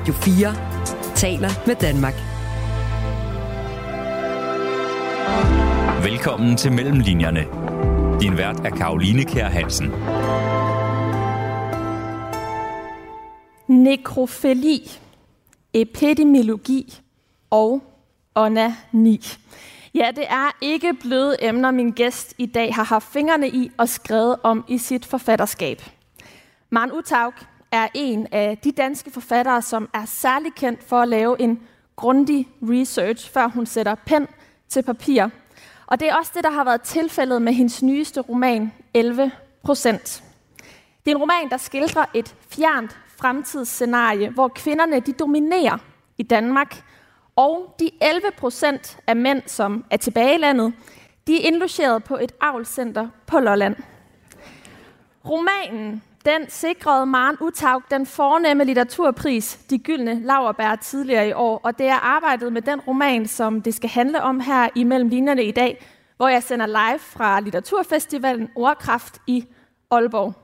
Radio 4 taler med Danmark. Velkommen til Mellemlinjerne. Din vært er Karoline Kær Hansen. Nekrofili, epidemiologi og onani. Ja, det er ikke bløde emner, min gæst i dag har haft fingrene i og skrevet om i sit forfatterskab. Maren Utaug er en af de danske forfattere, som er særlig kendt for at lave en grundig research, før hun sætter pen til papir. Og det er også det, der har været tilfældet med hendes nyeste roman, 11 procent. Det er en roman, der skildrer et fjernt fremtidsscenarie, hvor kvinderne de dominerer i Danmark, og de 11 procent af mænd, som er tilbage i landet, de er indlogeret på et avlscenter på Lolland. Romanen den sikrede Maren Utaug den fornemme litteraturpris, De Gyldne Lauerbær, tidligere i år. Og det er arbejdet med den roman, som det skal handle om her i Mellem Linjerne i dag, hvor jeg sender live fra Litteraturfestivalen Ordkraft i Aalborg.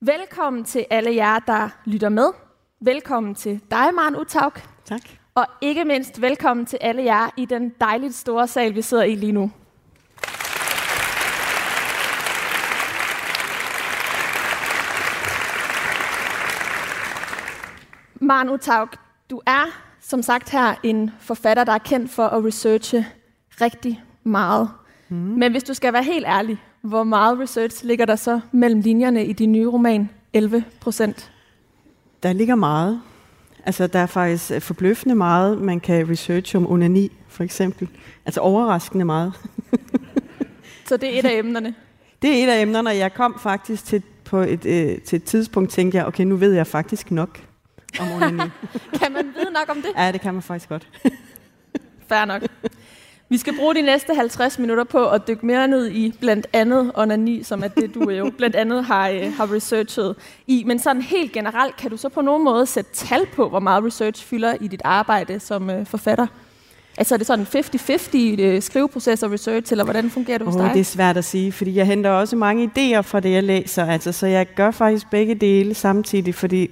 Velkommen til alle jer, der lytter med. Velkommen til dig, Maren Utaug. Tak. Og ikke mindst velkommen til alle jer i den dejligt store sal, vi sidder i lige nu. Maren Utaug, du er som sagt her en forfatter, der er kendt for at researche rigtig meget. Mm. Men hvis du skal være helt ærlig, hvor meget research ligger der så mellem linjerne i din nye roman 11 procent? Der ligger meget. Altså, der er faktisk øh, forbløffende meget, man kan researche om onani, for eksempel. Altså overraskende meget. så det er et af emnerne? Det er et af emnerne, jeg kom faktisk til, på et, øh, til et tidspunkt, tænkte jeg, okay, nu ved jeg faktisk nok om onani. kan man vide nok om det? Ja, det kan man faktisk godt. Fair nok. Vi skal bruge de næste 50 minutter på at dykke mere ned i blandt andet onani, som er det, du jo blandt andet har, øh, har researchet i. Men sådan helt generelt, kan du så på nogen måde sætte tal på, hvor meget research fylder i dit arbejde som øh, forfatter? Altså er det sådan 50-50 øh, skriveproces og research, eller hvordan fungerer det hos oh, dig? Det er svært at sige, fordi jeg henter også mange idéer fra det, jeg læser. Altså, så jeg gør faktisk begge dele samtidig, fordi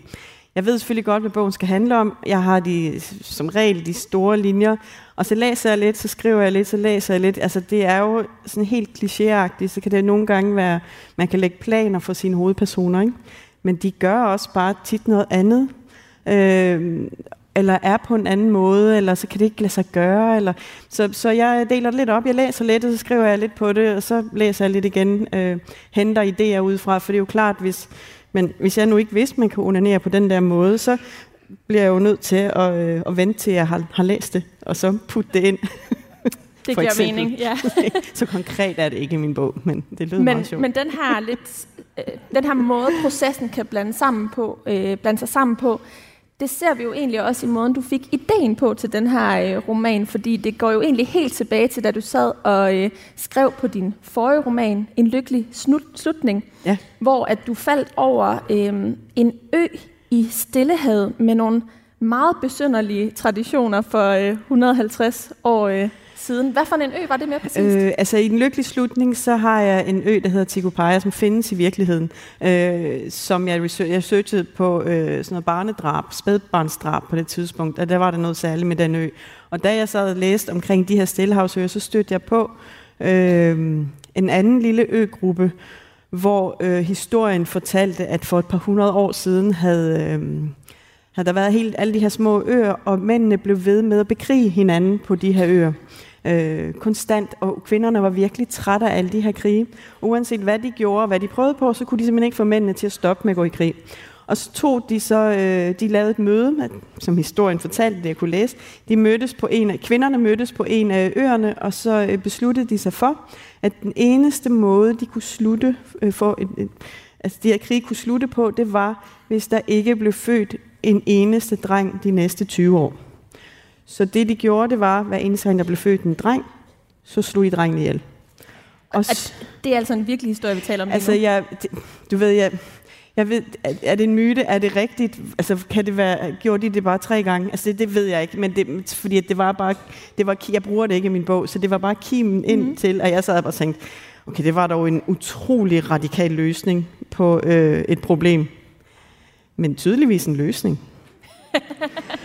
jeg ved selvfølgelig godt, hvad bogen skal handle om. Jeg har de, som regel de store linjer, og så læser jeg lidt, så skriver jeg lidt, så læser jeg lidt. Altså det er jo sådan helt klichéagtigt, så kan det nogle gange være, man kan lægge planer for sine hovedpersoner, ikke? men de gør også bare tit noget andet. Øh, eller er på en anden måde, eller så kan det ikke lade sig gøre. Eller, så, så jeg deler det lidt op. Jeg læser lidt, og så skriver jeg lidt på det, og så læser jeg lidt igen, øh, henter idéer ud fra, for det er jo klart, hvis, men hvis jeg nu ikke vidste, man kan onanere på den der måde, så bliver jeg jo nødt til at, øh, at vente til, jeg har, har læst det, og så putte det ind. Det giver eksempel. mening, ja. så konkret er det ikke i min bog, men det lyder men, meget sjovt. Men den her, lidt, øh, den her måde, processen kan blande, sammen på, øh, blande sig sammen på, det ser vi jo egentlig også i måden, du fik ideen på til den her øh, roman, fordi det går jo egentlig helt tilbage til, da du sad og øh, skrev på din forrige roman, En lykkelig snut, slutning, ja. hvor at du faldt over øh, en ø i Stillehavet med nogle meget besynderlige traditioner for øh, 150 år øh, siden. Hvad for en ø var det mere præcist? Øh, altså i den lykkelige slutning, så har jeg en ø, der hedder Tikopaya, som findes i virkeligheden, øh, som jeg, research, jeg søgte på øh, sådan noget barnedrab, spædbarnsdrab på det tidspunkt, og der var der noget særligt med den ø. Og da jeg sad og læste omkring de her stillehavsøer, så stødte jeg på øh, en anden lille øgruppe, hvor øh, historien fortalte, at for et par hundrede år siden havde, øh, havde der været helt alle de her små øer, og mændene blev ved med at bekrige hinanden på de her øer øh, konstant, og kvinderne var virkelig trætte af alle de her krige. Uanset hvad de gjorde, hvad de prøvede på, så kunne de simpelthen ikke få mændene til at stoppe med at gå i krig. Og så tog de så, øh, de lavede et møde, som historien fortalte, det jeg kunne læse. De mødtes på en af, kvinderne mødtes på en af øerne, og så øh, besluttede de sig for, at den eneste måde, de kunne slutte øh, for et, et, altså de her krig kunne slutte på, det var, hvis der ikke blev født en eneste dreng de næste 20 år. Så det de gjorde, det var, hver eneste gang der blev født en dreng, så slog de drengen ihjel. Og det er altså en virkelig historie, vi taler om Altså, jeg, du ved, jeg, jeg ved, er det en myte? Er det rigtigt? Altså, kan det være, gjorde de det bare tre gange? Altså, det, det ved jeg ikke, men det, fordi det var bare, det var, jeg bruger det ikke i min bog, så det var bare kimen ind mm. til, at jeg sad og tænkte, okay, det var dog en utrolig radikal løsning på øh, et problem. Men tydeligvis en løsning.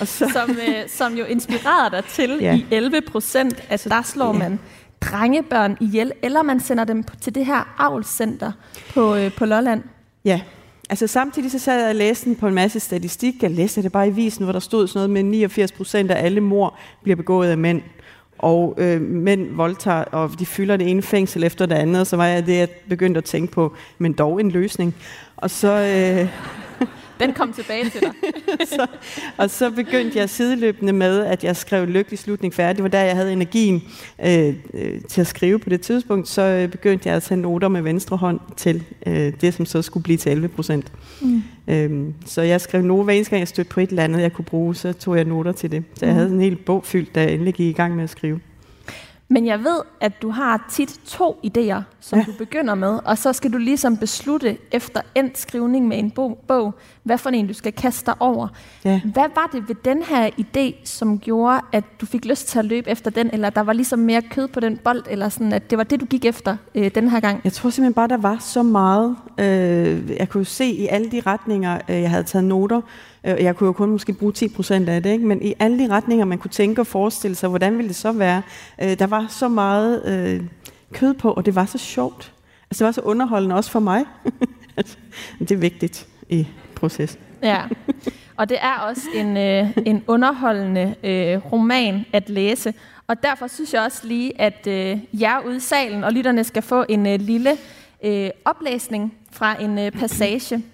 og så... som, øh, som jo inspirerede dig til ja. i 11 procent, at der slår ja. man drengebørn ihjel, eller man sender dem til det her avlscenter på, øh, på Lolland. Ja, altså samtidig så sad jeg og læste på en masse statistik. Jeg læste det bare i visen, hvor der stod sådan noget med 89 procent af alle mor bliver begået af mænd. Og øh, mænd voldtager, og de fylder det ene fængsel efter det andet, og så var jeg det, jeg begyndte at tænke på, men dog en løsning. Og så... Øh, den kom tilbage til dig. så, og så begyndte jeg sideløbende med, at jeg skrev lykkelig slutning færdig. Det var der, jeg havde energien øh, øh, til at skrive på det tidspunkt. Så øh, begyndte jeg at tage noter med venstre hånd til øh, det, som så skulle blive til 11 procent. Mm. Øhm, så jeg skrev noter, hver eneste gang jeg stødte på et eller andet, jeg kunne bruge, så tog jeg noter til det. Så jeg mm. havde en hel bog fyldt, da jeg endelig gik i gang med at skrive. Men jeg ved, at du har tit to idéer, som ja. du begynder med, og så skal du ligesom beslutte efter endt skrivning med en bog, hvad for en du skal kaste dig over. Ja. Hvad var det ved den her idé, som gjorde, at du fik lyst til at løbe efter den, eller der var ligesom mere kød på den bold, eller sådan, at det var det, du gik efter øh, den her gang? Jeg tror simpelthen bare, der var så meget. Øh, jeg kunne se i alle de retninger, øh, jeg havde taget noter, Øh, jeg kunne jo kun måske bruge 10 procent af det, ikke? men i alle de retninger, man kunne tænke og forestille sig, hvordan ville det så være? Øh, der var så meget øh, kød på, og det var så sjovt. Altså, det var så underholdende også for mig. Altså, det er vigtigt i processen. Ja, og det er også en, øh, en underholdende øh, roman at læse. Og derfor synes jeg også lige, at øh, jer ude i salen og lytterne skal få en øh, lille øh, oplæsning fra en øh, passage.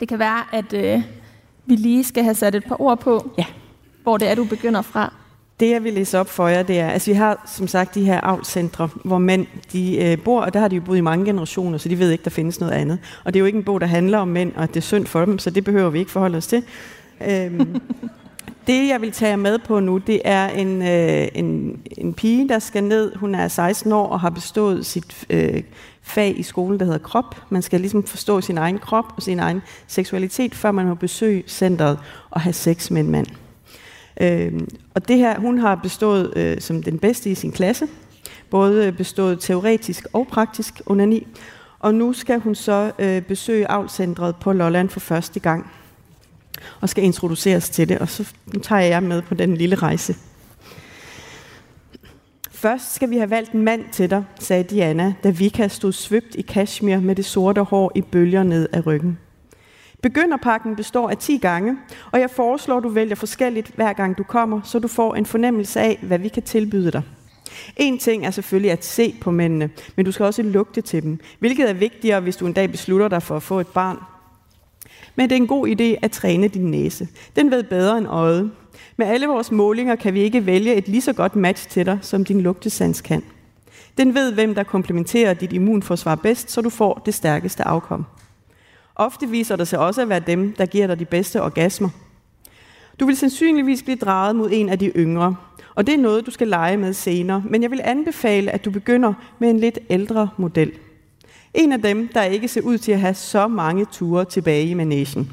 Det kan være, at øh, vi lige skal have sat et par ord på, ja. hvor det er, du begynder fra. Det, jeg vil læse op for jer, det er, altså vi har som sagt de her avlscentre, hvor mænd de øh, bor, og der har de jo boet i mange generationer, så de ved ikke, der findes noget andet. Og det er jo ikke en bog, der handler om mænd, og det er synd for dem, så det behøver vi ikke forholde os til. Øhm, det, jeg vil tage med på nu, det er en, øh, en, en pige, der skal ned. Hun er 16 år og har bestået sit øh, fag i skolen, der hedder krop. Man skal ligesom forstå sin egen krop og sin egen seksualitet, før man må besøge centret og have sex med en mand. Øh, og det her, hun har bestået øh, som den bedste i sin klasse. Både øh, bestået teoretisk og praktisk under ni. Og nu skal hun så øh, besøge avlcentret på Lolland for første gang og skal introduceres til det, og så nu tager jeg jer med på den lille rejse. Først skal vi have valgt en mand til dig, sagde Diana, da Vika stod svøbt i kashmir med det sorte hår i bølger ned ad ryggen. Begynderpakken består af 10 gange, og jeg foreslår, at du vælger forskelligt hver gang du kommer, så du får en fornemmelse af, hvad vi kan tilbyde dig. En ting er selvfølgelig at se på mændene, men du skal også lugte til dem, hvilket er vigtigere, hvis du en dag beslutter dig for at få et barn. Men det er en god idé at træne din næse. Den ved bedre end øjet. Med alle vores målinger kan vi ikke vælge et lige så godt match til dig, som din lugtesans kan. Den ved, hvem der komplementerer dit immunforsvar bedst, så du får det stærkeste afkom. Ofte viser det sig også at være dem, der giver dig de bedste orgasmer. Du vil sandsynligvis blive draget mod en af de yngre, og det er noget, du skal lege med senere, men jeg vil anbefale, at du begynder med en lidt ældre model. En af dem, der ikke ser ud til at have så mange ture tilbage i managen.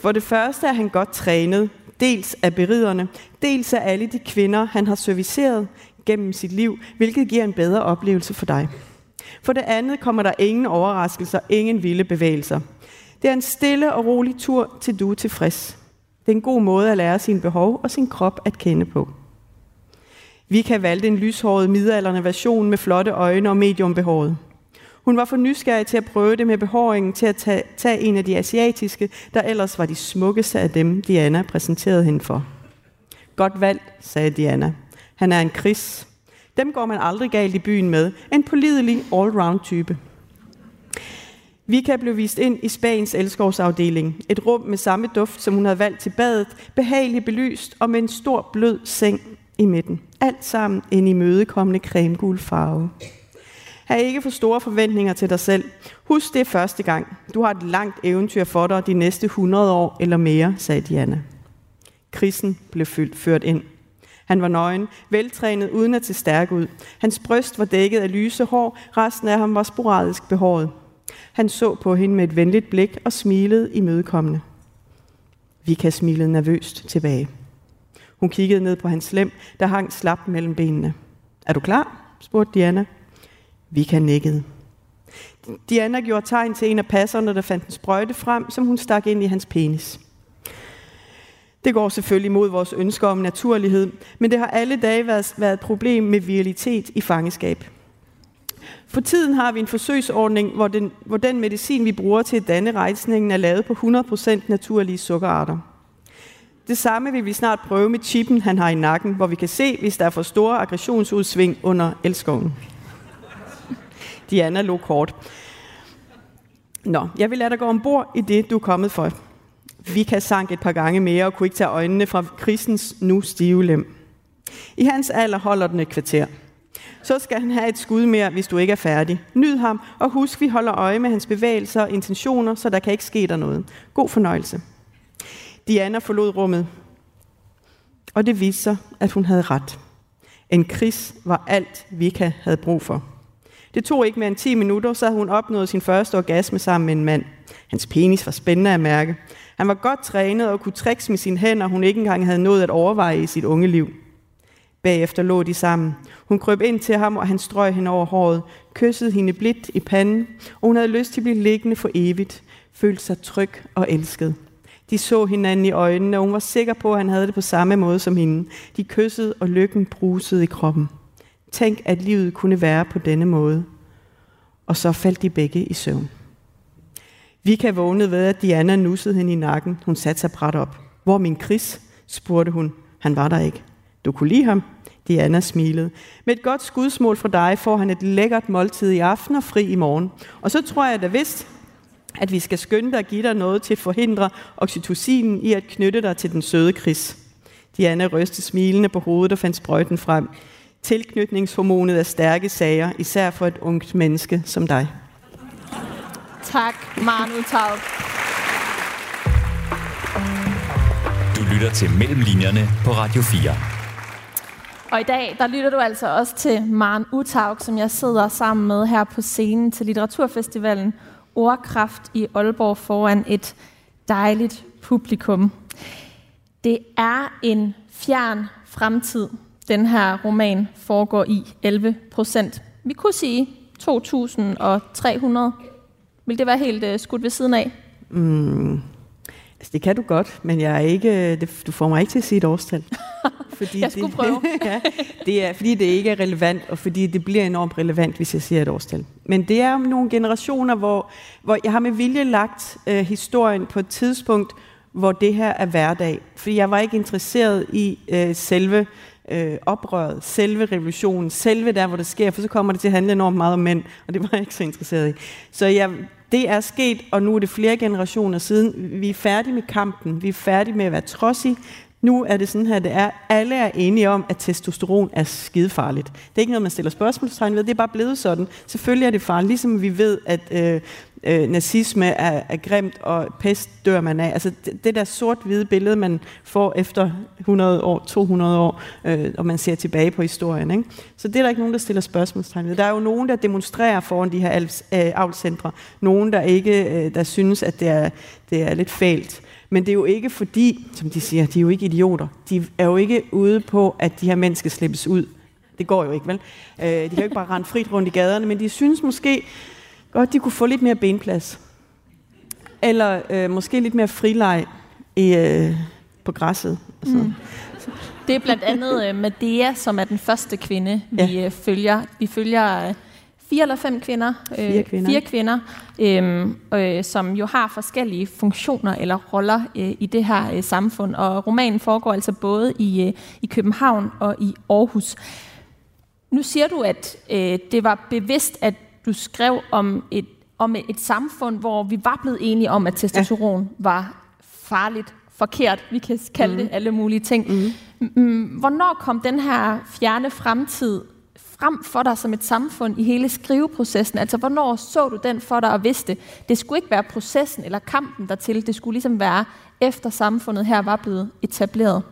For det første er han godt trænet, dels af beriderne, dels af alle de kvinder, han har serviceret gennem sit liv, hvilket giver en bedre oplevelse for dig. For det andet kommer der ingen overraskelser, ingen vilde bevægelser. Det er en stille og rolig tur, til du er tilfreds. Det er en god måde at lære sin behov og sin krop at kende på. Vi kan valgte en lyshåret midalderne version med flotte øjne og mediumbehåret. Hun var for nysgerrig til at prøve det med behåringen til at tage, tage en af de asiatiske, der ellers var de smukkeste af dem, Diana præsenterede hende for. Godt valg, sagde Diana. Han er en kris. Dem går man aldrig galt i byen med. En pålidelig all-round type. Vi kan blive vist ind i Spaniens elskovsafdeling. Et rum med samme duft, som hun havde valgt til badet, behageligt belyst og med en stor blød seng i midten. Alt sammen en imødekommende cremegul farve. Ha' ikke for store forventninger til dig selv. Husk det første gang. Du har et langt eventyr for dig de næste 100 år eller mere, sagde Diana. Krisen blev fyldt, ført ind. Han var nøgen, veltrænet uden at se stærk ud. Hans bryst var dækket af lyse hår, resten af ham var sporadisk behåret. Han så på hende med et venligt blik og smilede imødekommende. Vika smilede nervøst tilbage. Hun kiggede ned på hans slem, der hang slap mellem benene. Er du klar? spurgte Diana. Vika nikkede. Diana gjorde tegn til en af passerne, der fandt en sprøjte frem, som hun stak ind i hans penis. Det går selvfølgelig mod vores ønsker om naturlighed, men det har alle dage været, været et problem med virilitet i fangeskab. For tiden har vi en forsøgsordning, hvor den, hvor den medicin, vi bruger til at danne rejsningen, er lavet på 100% naturlige sukkerarter. Det samme vil vi snart prøve med chippen, han har i nakken, hvor vi kan se, hvis der er for store aggressionsudsving under elskoven. Diana lå kort. Nå, jeg vil lade dig gå ombord i det, du er kommet for. Vika sank et par gange mere og kunne ikke tage øjnene fra Kristens nu stive lem. I hans alder holder den et kvarter. Så skal han have et skud mere, hvis du ikke er færdig. Nyd ham, og husk, vi holder øje med hans bevægelser og intentioner, så der kan ikke ske der noget. God fornøjelse. Diana forlod rummet, og det viste sig, at hun havde ret. En kris var alt, Vika havde brug for. Det tog ikke mere end 10 minutter, så havde hun opnået sin første orgasme sammen med en mand. Hans penis var spændende at mærke. Han var godt trænet og kunne tricks med sine hænder, hun ikke engang havde nået at overveje i sit unge liv. Bagefter lå de sammen. Hun krøb ind til ham, og han strøg hende over håret, kyssede hende blidt i panden, og hun havde lyst til at blive liggende for evigt, følte sig tryg og elsket. De så hinanden i øjnene, og hun var sikker på, at han havde det på samme måde som hende. De kyssede, og lykken brusede i kroppen. Tænk, at livet kunne være på denne måde. Og så faldt de begge i søvn. Vika vågnede ved, at Diana nussede hende i nakken. Hun satte sig bræt op. Hvor min Chris? spurgte hun. Han var der ikke. Du kunne lide ham? Diana smilede. Med et godt skudsmål fra dig får han et lækkert måltid i aften og fri i morgen. Og så tror jeg da vist, at vi skal skynde dig at give dig noget til at forhindre oxytocinen i at knytte dig til den søde Chris. Diana rystede smilende på hovedet og fandt sprøjten frem. Tilknytningshormonet er stærke sager, især for et ungt menneske som dig. Tak, Manu Taub. Du lytter til Mellemlinjerne på Radio 4. Og i dag, der lytter du altså også til Maren Utaug, som jeg sidder sammen med her på scenen til Litteraturfestivalen Ordkraft i Aalborg foran et dejligt publikum. Det er en fjern fremtid, den her roman foregår i 11 procent. Vi kunne sige 2.300. Vil det være helt uh, skudt ved siden af? Mm. Altså, det kan du godt, men jeg er ikke, det, du får mig ikke til at sige et årstal. Fordi jeg skulle det, prøve. ja, det er, fordi det ikke er relevant, og fordi det bliver enormt relevant, hvis jeg siger et årstal. Men det er om nogle generationer, hvor, hvor jeg har med vilje lagt øh, historien på et tidspunkt, hvor det her er hverdag. Fordi jeg var ikke interesseret i øh, selve øh, oprøret, selve revolutionen, selve der, hvor det sker, for så kommer det til at handle enormt meget om mænd, og det var jeg ikke så interesseret i. Så jeg, det er sket, og nu er det flere generationer siden. Vi er færdige med kampen, vi er færdige med at være trodsige, nu er det sådan her, det er. Alle er enige om, at testosteron er skidefarligt. Det er ikke noget, man stiller spørgsmålstegn ved. Det er bare blevet sådan. Selvfølgelig er det farligt, ligesom vi ved, at øh, øh, nazisme er, er grimt, og pest dør man af. Altså det, det der sort-hvide billede, man får efter 100 år, 200 år, øh, og man ser tilbage på historien. Ikke? Så det er der ikke nogen, der stiller spørgsmålstegn ved. Der er jo nogen, der demonstrerer foran de her øh, avlscentre. Nogen, der ikke øh, der synes, at det er, det er lidt fælt. Men det er jo ikke fordi, som de siger, de er jo ikke idioter. De er jo ikke ude på, at de her mænd skal slippes ud. Det går jo ikke, vel? Øh, de kan jo ikke bare rende frit rundt i gaderne, men de synes måske godt, de kunne få lidt mere benplads. Eller øh, måske lidt mere frileg i, øh, på græsset. Sådan. Mm. Det er blandt andet øh, Medea, som er den første kvinde, vi ja. øh, følger. Vi følger øh, fire eller fem kvinder, øh, fire kvinder, fire kvinder øh, øh, som jo har forskellige funktioner eller roller øh, i det her øh, samfund. Og romanen foregår altså både i, øh, i København og i Aarhus. Nu siger du, at øh, det var bevidst, at du skrev om et, om et samfund, hvor vi var blevet enige om, at testosteron ja. var farligt, forkert. Vi kan kalde mm. det alle mulige ting. Mm. Hvornår kom den her fjerne fremtid frem for dig som et samfund i hele skriveprocessen? Altså, hvornår så du den for dig og vidste, det skulle ikke være processen eller kampen dertil, det skulle ligesom være efter samfundet her var blevet etableret?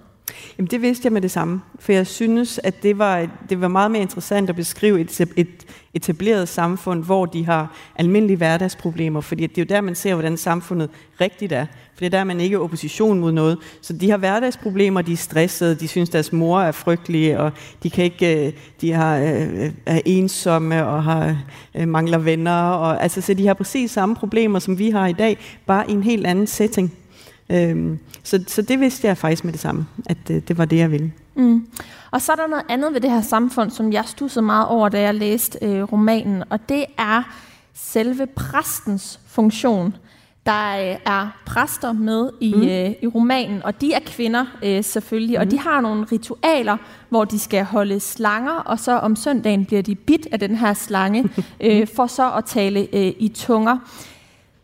Jamen det vidste jeg med det samme, for jeg synes, at det var, det var meget mere interessant at beskrive et, et etableret samfund, hvor de har almindelige hverdagsproblemer, fordi det er jo der, man ser, hvordan samfundet rigtigt er. For det er der, man ikke er opposition mod noget. Så de har hverdagsproblemer, de er stressede, de synes, deres mor er frygtelig, og de, kan ikke, øh, de har, øh, øh, er ensomme og har, mangler venner. Og, altså, så de har præcis samme problemer, som vi har i dag, bare i en helt anden setting. Øhm, så, så det vidste jeg faktisk med det samme, at øh, det var det, jeg ville. Mm. Og så er der noget andet ved det her samfund, som jeg stussede meget over, da jeg læste øh, romanen, og det er selve præstens funktion. Der øh, er præster med i, mm. øh, i romanen, og de er kvinder øh, selvfølgelig, mm. og de har nogle ritualer, hvor de skal holde slanger, og så om søndagen bliver de bit af den her slange, øh, for så at tale øh, i tunger.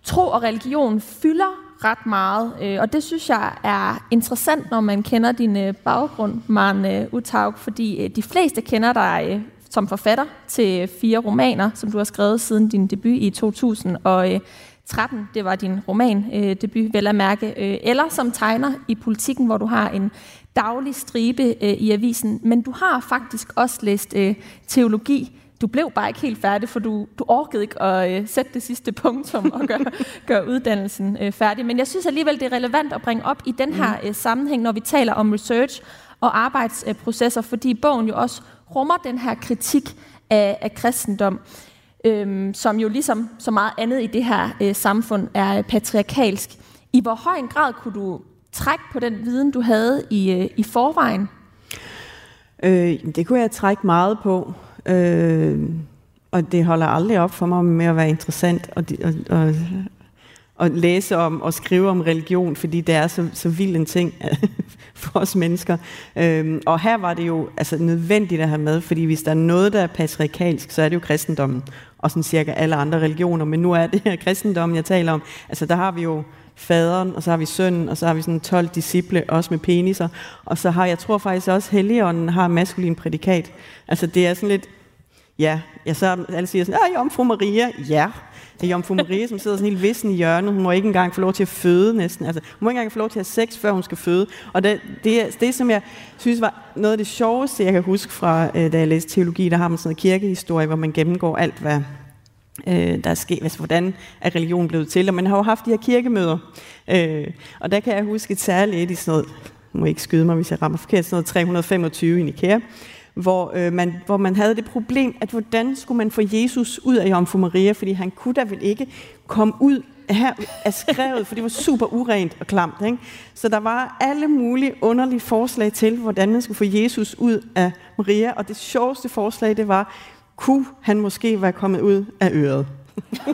Tro og religion fylder ret meget, øh, og det synes jeg er interessant, når man kender din øh, baggrund, Maren øh, Utaug, fordi øh, de fleste kender dig øh, som forfatter til fire romaner, som du har skrevet siden din debut i 2013. Øh, det var din roman øh, debut, vel at mærke. Øh, eller som tegner i politikken, hvor du har en daglig stribe øh, i avisen. Men du har faktisk også læst øh, teologi. Du blev bare ikke helt færdig, for du, du orkede ikke at øh, sætte det sidste punktum og gøre, gøre uddannelsen øh, færdig. Men jeg synes alligevel, det er relevant at bringe op i den her øh, sammenhæng, når vi taler om research og arbejdsprocesser, fordi bogen jo også rummer den her kritik af, af kristendom, øhm, som jo ligesom så meget andet i det her øh, samfund er patriarkalsk. I hvor høj en grad kunne du trække på den viden, du havde i, øh, i forvejen? Øh, det kunne jeg trække meget på. Øh, og det holder aldrig op for mig med at være interessant og, og, og, og læse om og skrive om religion, fordi det er så, så vild en ting for os mennesker. Øhm, og her var det jo altså, nødvendigt at have med, fordi hvis der er noget, der er patriarkalsk, så er det jo kristendommen, og sådan cirka alle andre religioner. Men nu er det her kristendommen, jeg taler om. Altså der har vi jo faderen, og så har vi sønnen, og så har vi sådan 12 disciple, også med peniser. Og så har, jeg tror faktisk også, Helligånden har maskulin prædikat. Altså det er sådan lidt, ja, jeg så alle siger sådan, ja, Jomfru Maria, ja, det er Jomfru Maria, som sidder sådan helt vissen i hjørnet. Hun må ikke engang få lov til at føde næsten. Altså, hun må ikke engang få lov til at have sex, før hun skal føde. Og det, det, det som jeg synes var noget af det sjoveste, jeg kan huske fra, øh, da jeg læste teologi, der har man sådan en kirkehistorie, hvor man gennemgår alt, hvad øh, der er sket, altså, hvordan er religion blevet til. Og man har jo haft de her kirkemøder. Øh, og der kan jeg huske et særligt et i sådan noget, må ikke skyde mig, hvis jeg rammer forkert, sådan noget 325 i Nikea, hvor, øh, man, hvor man havde det problem, at hvordan skulle man få Jesus ud af Jomfru Maria, fordi han kunne da vel ikke komme ud her er skrevet, for det var super urent og klamt. Ikke? Så der var alle mulige underlige forslag til, hvordan man skulle få Jesus ud af Maria, og det sjoveste forslag, det var, kunne han måske være kommet ud af øret?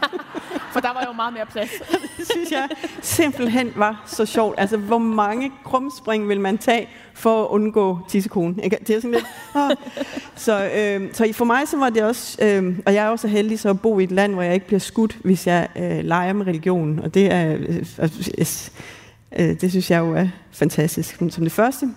For der var jo meget mere plads. det synes jeg simpelthen var så sjovt. Altså, hvor mange krumspring vil man tage for at undgå tissekonen? Det er sådan lidt... Ah. Så, øh, så for mig så var det også... Øh, og jeg er også heldig så at bo i et land, hvor jeg ikke bliver skudt, hvis jeg øh, leger med religionen. Og det er... Øh, øh, det synes jeg jo er fantastisk. Som det første,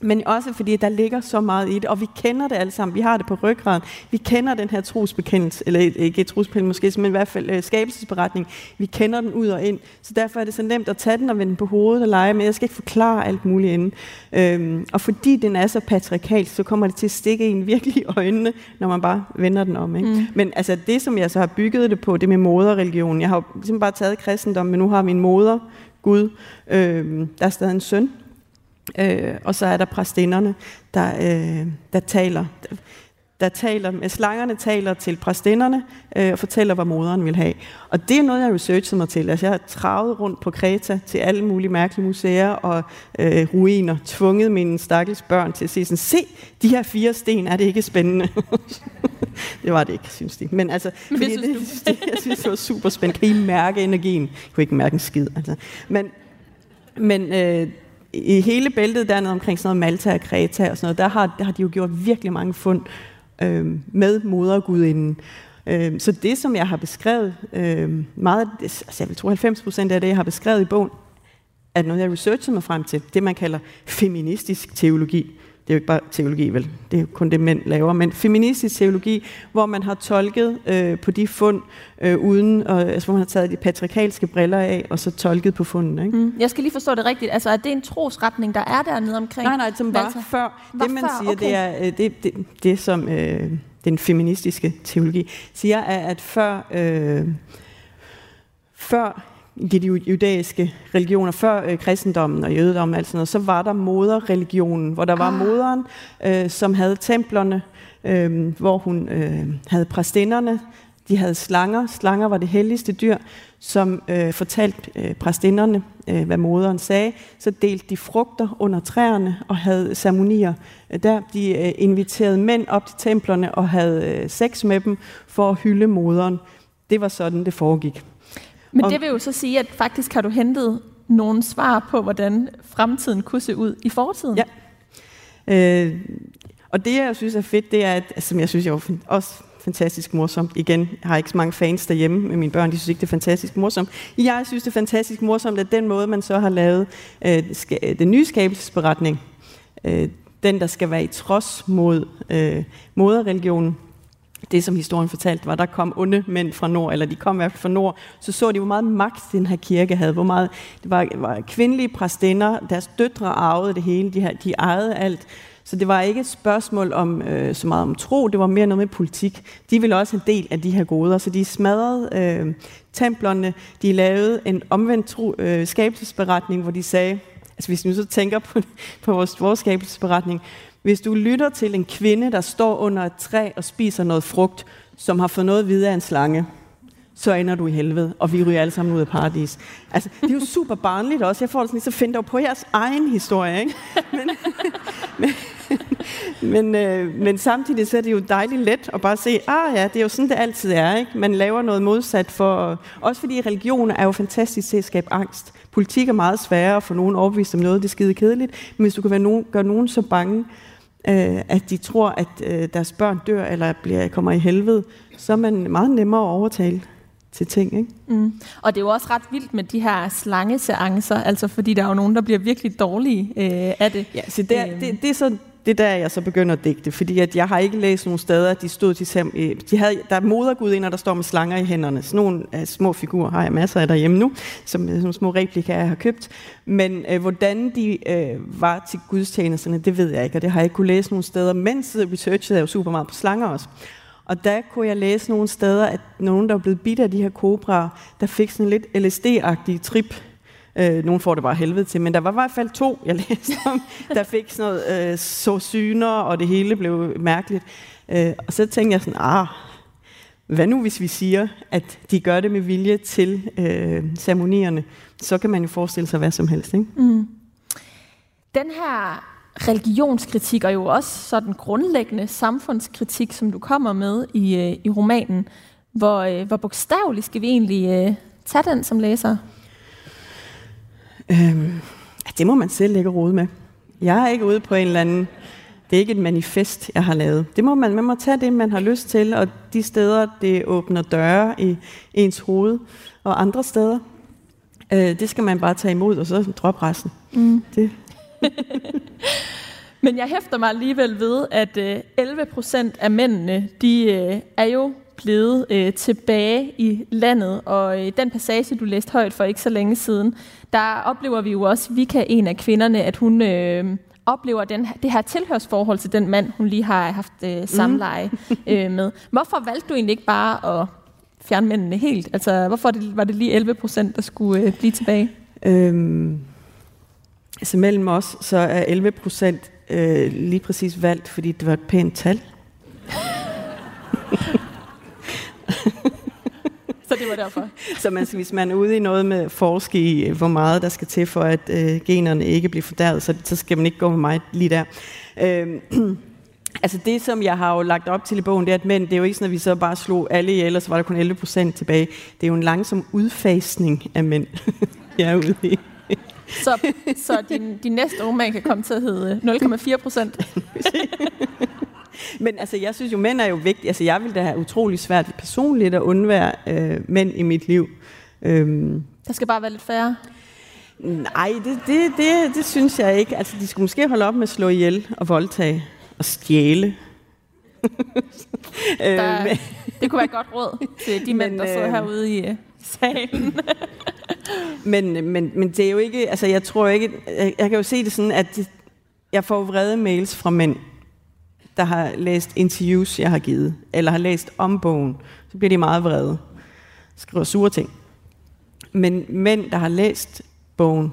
men også fordi der ligger så meget i det, og vi kender det alle sammen. Vi har det på ryggraden. Vi kender den her trosbekendelse, eller ikke trosbekendelse måske, men i hvert fald øh, skabelsesberetning. Vi kender den ud og ind, så derfor er det så nemt at tage den og vende på hovedet og lege med. Jeg skal ikke forklare alt muligt inden. Øhm, og fordi den er så patriarkalsk, så kommer det til at stikke en virkelig i øjnene, når man bare vender den om. Ikke? Mm. Men altså det, som jeg så har bygget det på, det med moderreligionen. Jeg har jo simpelthen bare taget kristendom, men nu har vi en moder, Gud. Øhm, der er stadig en søn, Øh, og så er der præstinderne, der, øh, der taler. Der taler, med slangerne taler til præstinderne øh, og fortæller, hvad moderen vil have. Og det er noget, jeg researchet mig til. Altså, jeg har travet rundt på Kreta til alle mulige mærkelige museer og øh, ruiner, tvunget mine stakkels børn til at sige sådan, se, de her fire sten, er det ikke spændende? det var det ikke, synes de. Men altså, Men fordi det, synes det, jeg synes, det var super spændende. Kan I mærke energien? Jeg kunne ikke mærke en skid. Altså. Men, men øh, i hele bæltet dernede omkring sådan noget Malta og Kreta og sådan noget, der har, der har de jo gjort virkelig mange fund øh, med modergudinden. Øh, så det, som jeg har beskrevet, øh, meget, altså jeg vil tro 90 procent af det, jeg har beskrevet i bogen, er noget, jeg researcher mig frem til. Det, man kalder feministisk teologi det er jo ikke bare teologi, vel? Det er jo kun det, mænd laver. Men feministisk teologi, hvor man har tolket øh, på de fund, øh, uden, øh, altså, hvor man har taget de patriarkalske briller af, og så tolket på funden. Ikke? Mm. Jeg skal lige forstå det rigtigt. Altså, er det en trosretning, der er dernede omkring? Nej, nej, som var før. Var det, man før? siger, okay. det er øh, det, det, det, som øh, den feministiske teologi siger, er, at før... Øh, før de judæiske religioner før øh, kristendommen og jødedommen, altså noget, så var der moderreligionen, hvor der var ah. moderen, øh, som havde templerne, øh, hvor hun øh, havde præstinderne, De havde slanger. Slanger var det helligste dyr, som øh, fortalte øh, præstinderne, øh, hvad moderen sagde. Så delte de frugter under træerne og havde ceremonier. Der de øh, inviterede mænd op til templerne og havde øh, sex med dem for at hylde moderen. Det var sådan, det foregik. Men det vil jo så sige, at faktisk har du hentet nogle svar på, hvordan fremtiden kunne se ud i fortiden. Ja. Øh, og det, jeg synes er fedt, det er, at, altså, som jeg synes, jeg er også fantastisk morsomt. Igen, jeg har ikke så mange fans derhjemme med mine børn, de synes ikke, det er fantastisk morsomt. Jeg synes, det er fantastisk morsomt, at den måde, man så har lavet øh, den nye skabelsesberetning, øh, den, der skal være i trods mod øh, moderreligionen, det, som historien fortalte, var, der kom onde mænd fra nord, eller de kom i hvert fald fra nord, så så de, hvor meget magt den her kirke havde, hvor meget, det var, var kvindelige præstinder, deres døtre arvede det hele, de, her, de ejede alt, så det var ikke et spørgsmål om øh, så meget om tro, det var mere noget med politik. De ville også en del af de her goder, så de smadrede øh, templerne, de lavede en omvendt tro, øh, skabelsesberetning, hvor de sagde, altså hvis vi så tænker på, på vores, vores skabelsesberetning, hvis du lytter til en kvinde, der står under et træ og spiser noget frugt, som har fået noget videre af en slange, så ender du i helvede, og vi ryger alle sammen ud af paradis. Altså, det er jo super barnligt også. Jeg får det sådan så find dog på jeres egen historie, ikke? Men, men, men, øh, men samtidig så er det jo dejligt let at bare se, ah ja, det er jo sådan, det altid er, ikke? Man laver noget modsat for... Også fordi religion er jo fantastisk til at skabe angst. Politik er meget sværere at få nogen overbevist om noget, det er skide kedeligt. Men hvis du kan være nogen, gøre nogen så bange, øh, at de tror, at øh, deres børn dør eller bliver, kommer i helvede, så er man meget nemmere at overtale til ting. Ikke? Mm. Og det er jo også ret vildt med de her slangeseancer, altså fordi der er jo nogen, der bliver virkelig dårlige øh, af det. Ja, så det, er, det, det er så det der, jeg så begynder at digte, fordi at jeg har ikke læst nogen steder, at de stod til øh, de havde, der er modergudinder, der står med slanger i hænderne. Sådan nogle uh, små figurer har jeg masser af derhjemme nu, som øh, nogle små replika, jeg har købt. Men uh, hvordan de uh, var til gudstjenesterne, det ved jeg ikke, og det har jeg ikke kunne læse nogen steder. Mens researchede jeg jo super meget på slanger også. Og der kunne jeg læse nogle steder, at nogen, der var blevet bidt af de her kobraer, der fik sådan lidt LSD-agtige trip. Øh, nogen får det bare helvede til, men der var i hvert fald to, jeg læste om, der fik sådan noget øh, så syner, og det hele blev mærkeligt. Øh, og så tænkte jeg sådan, ah, hvad nu hvis vi siger, at de gør det med vilje til øh, ceremonierne? Så kan man jo forestille sig hvad som helst. Ikke? Mm. Den her religionskritik, og jo også sådan grundlæggende samfundskritik, som du kommer med i, øh, i romanen. Hvor, øh, hvor bogstaveligt skal vi egentlig øh, tage den som læser? Øhm, det må man selv lægge råd med. Jeg er ikke ude på en eller anden... Det er ikke et manifest, jeg har lavet. Det må man, man må tage det, man har lyst til, og de steder, det åbner døre i ens hoved, og andre steder, øh, det skal man bare tage imod, og så droppe resten. Mm. Det, Men jeg hæfter mig alligevel ved, at 11 øh, procent af mændene, de øh, er jo blevet øh, tilbage i landet, og i den passage, du læste højt for ikke så længe siden, der oplever vi jo også, Vika, en af kvinderne, at hun øh, oplever den, det her tilhørsforhold til den mand, hun lige har haft øh, samleje mm. øh, med. Hvorfor valgte du egentlig ikke bare at fjerne mændene helt? Altså, hvorfor var det lige 11 procent, der skulle øh, blive tilbage? Øhm, Altså mellem os, så er 11 procent øh, lige præcis valgt, fordi det var et pænt tal. det var derfor. så man, hvis man er ude i noget med forske i, hvor meget der skal til for, at øh, generne ikke bliver fordærvet, så, så skal man ikke gå med mig lige der. Øh, altså det, som jeg har jo lagt op til i bogen, det er, at mænd, det er jo ikke sådan, at vi så bare slog alle ihjel, og så var der kun 11 procent tilbage. Det er jo en langsom udfasning af mænd, jeg er ude i. Så, så din, din næste roman kan komme til at hedde 0,4 procent. Men altså, jeg synes jo, mænd er jo vigtige. Altså, jeg vil da have utrolig svært personligt at undvære øh, mænd i mit liv. Øhm. Der skal bare være lidt færre. Nej, det, det, det, det synes jeg ikke. Altså, de skulle måske holde op med at slå ihjel og voldtage og stjæle. Der, øh, det kunne være et godt råd til de mænd, der sidder øh, herude i salen. men, men, men det er jo ikke, altså jeg tror ikke, jeg, jeg kan jo se det sådan, at jeg får vrede mails fra mænd, der har læst interviews, jeg har givet, eller har læst om bogen, så bliver de meget vrede. Skriver sure ting. Men mænd, der har læst bogen,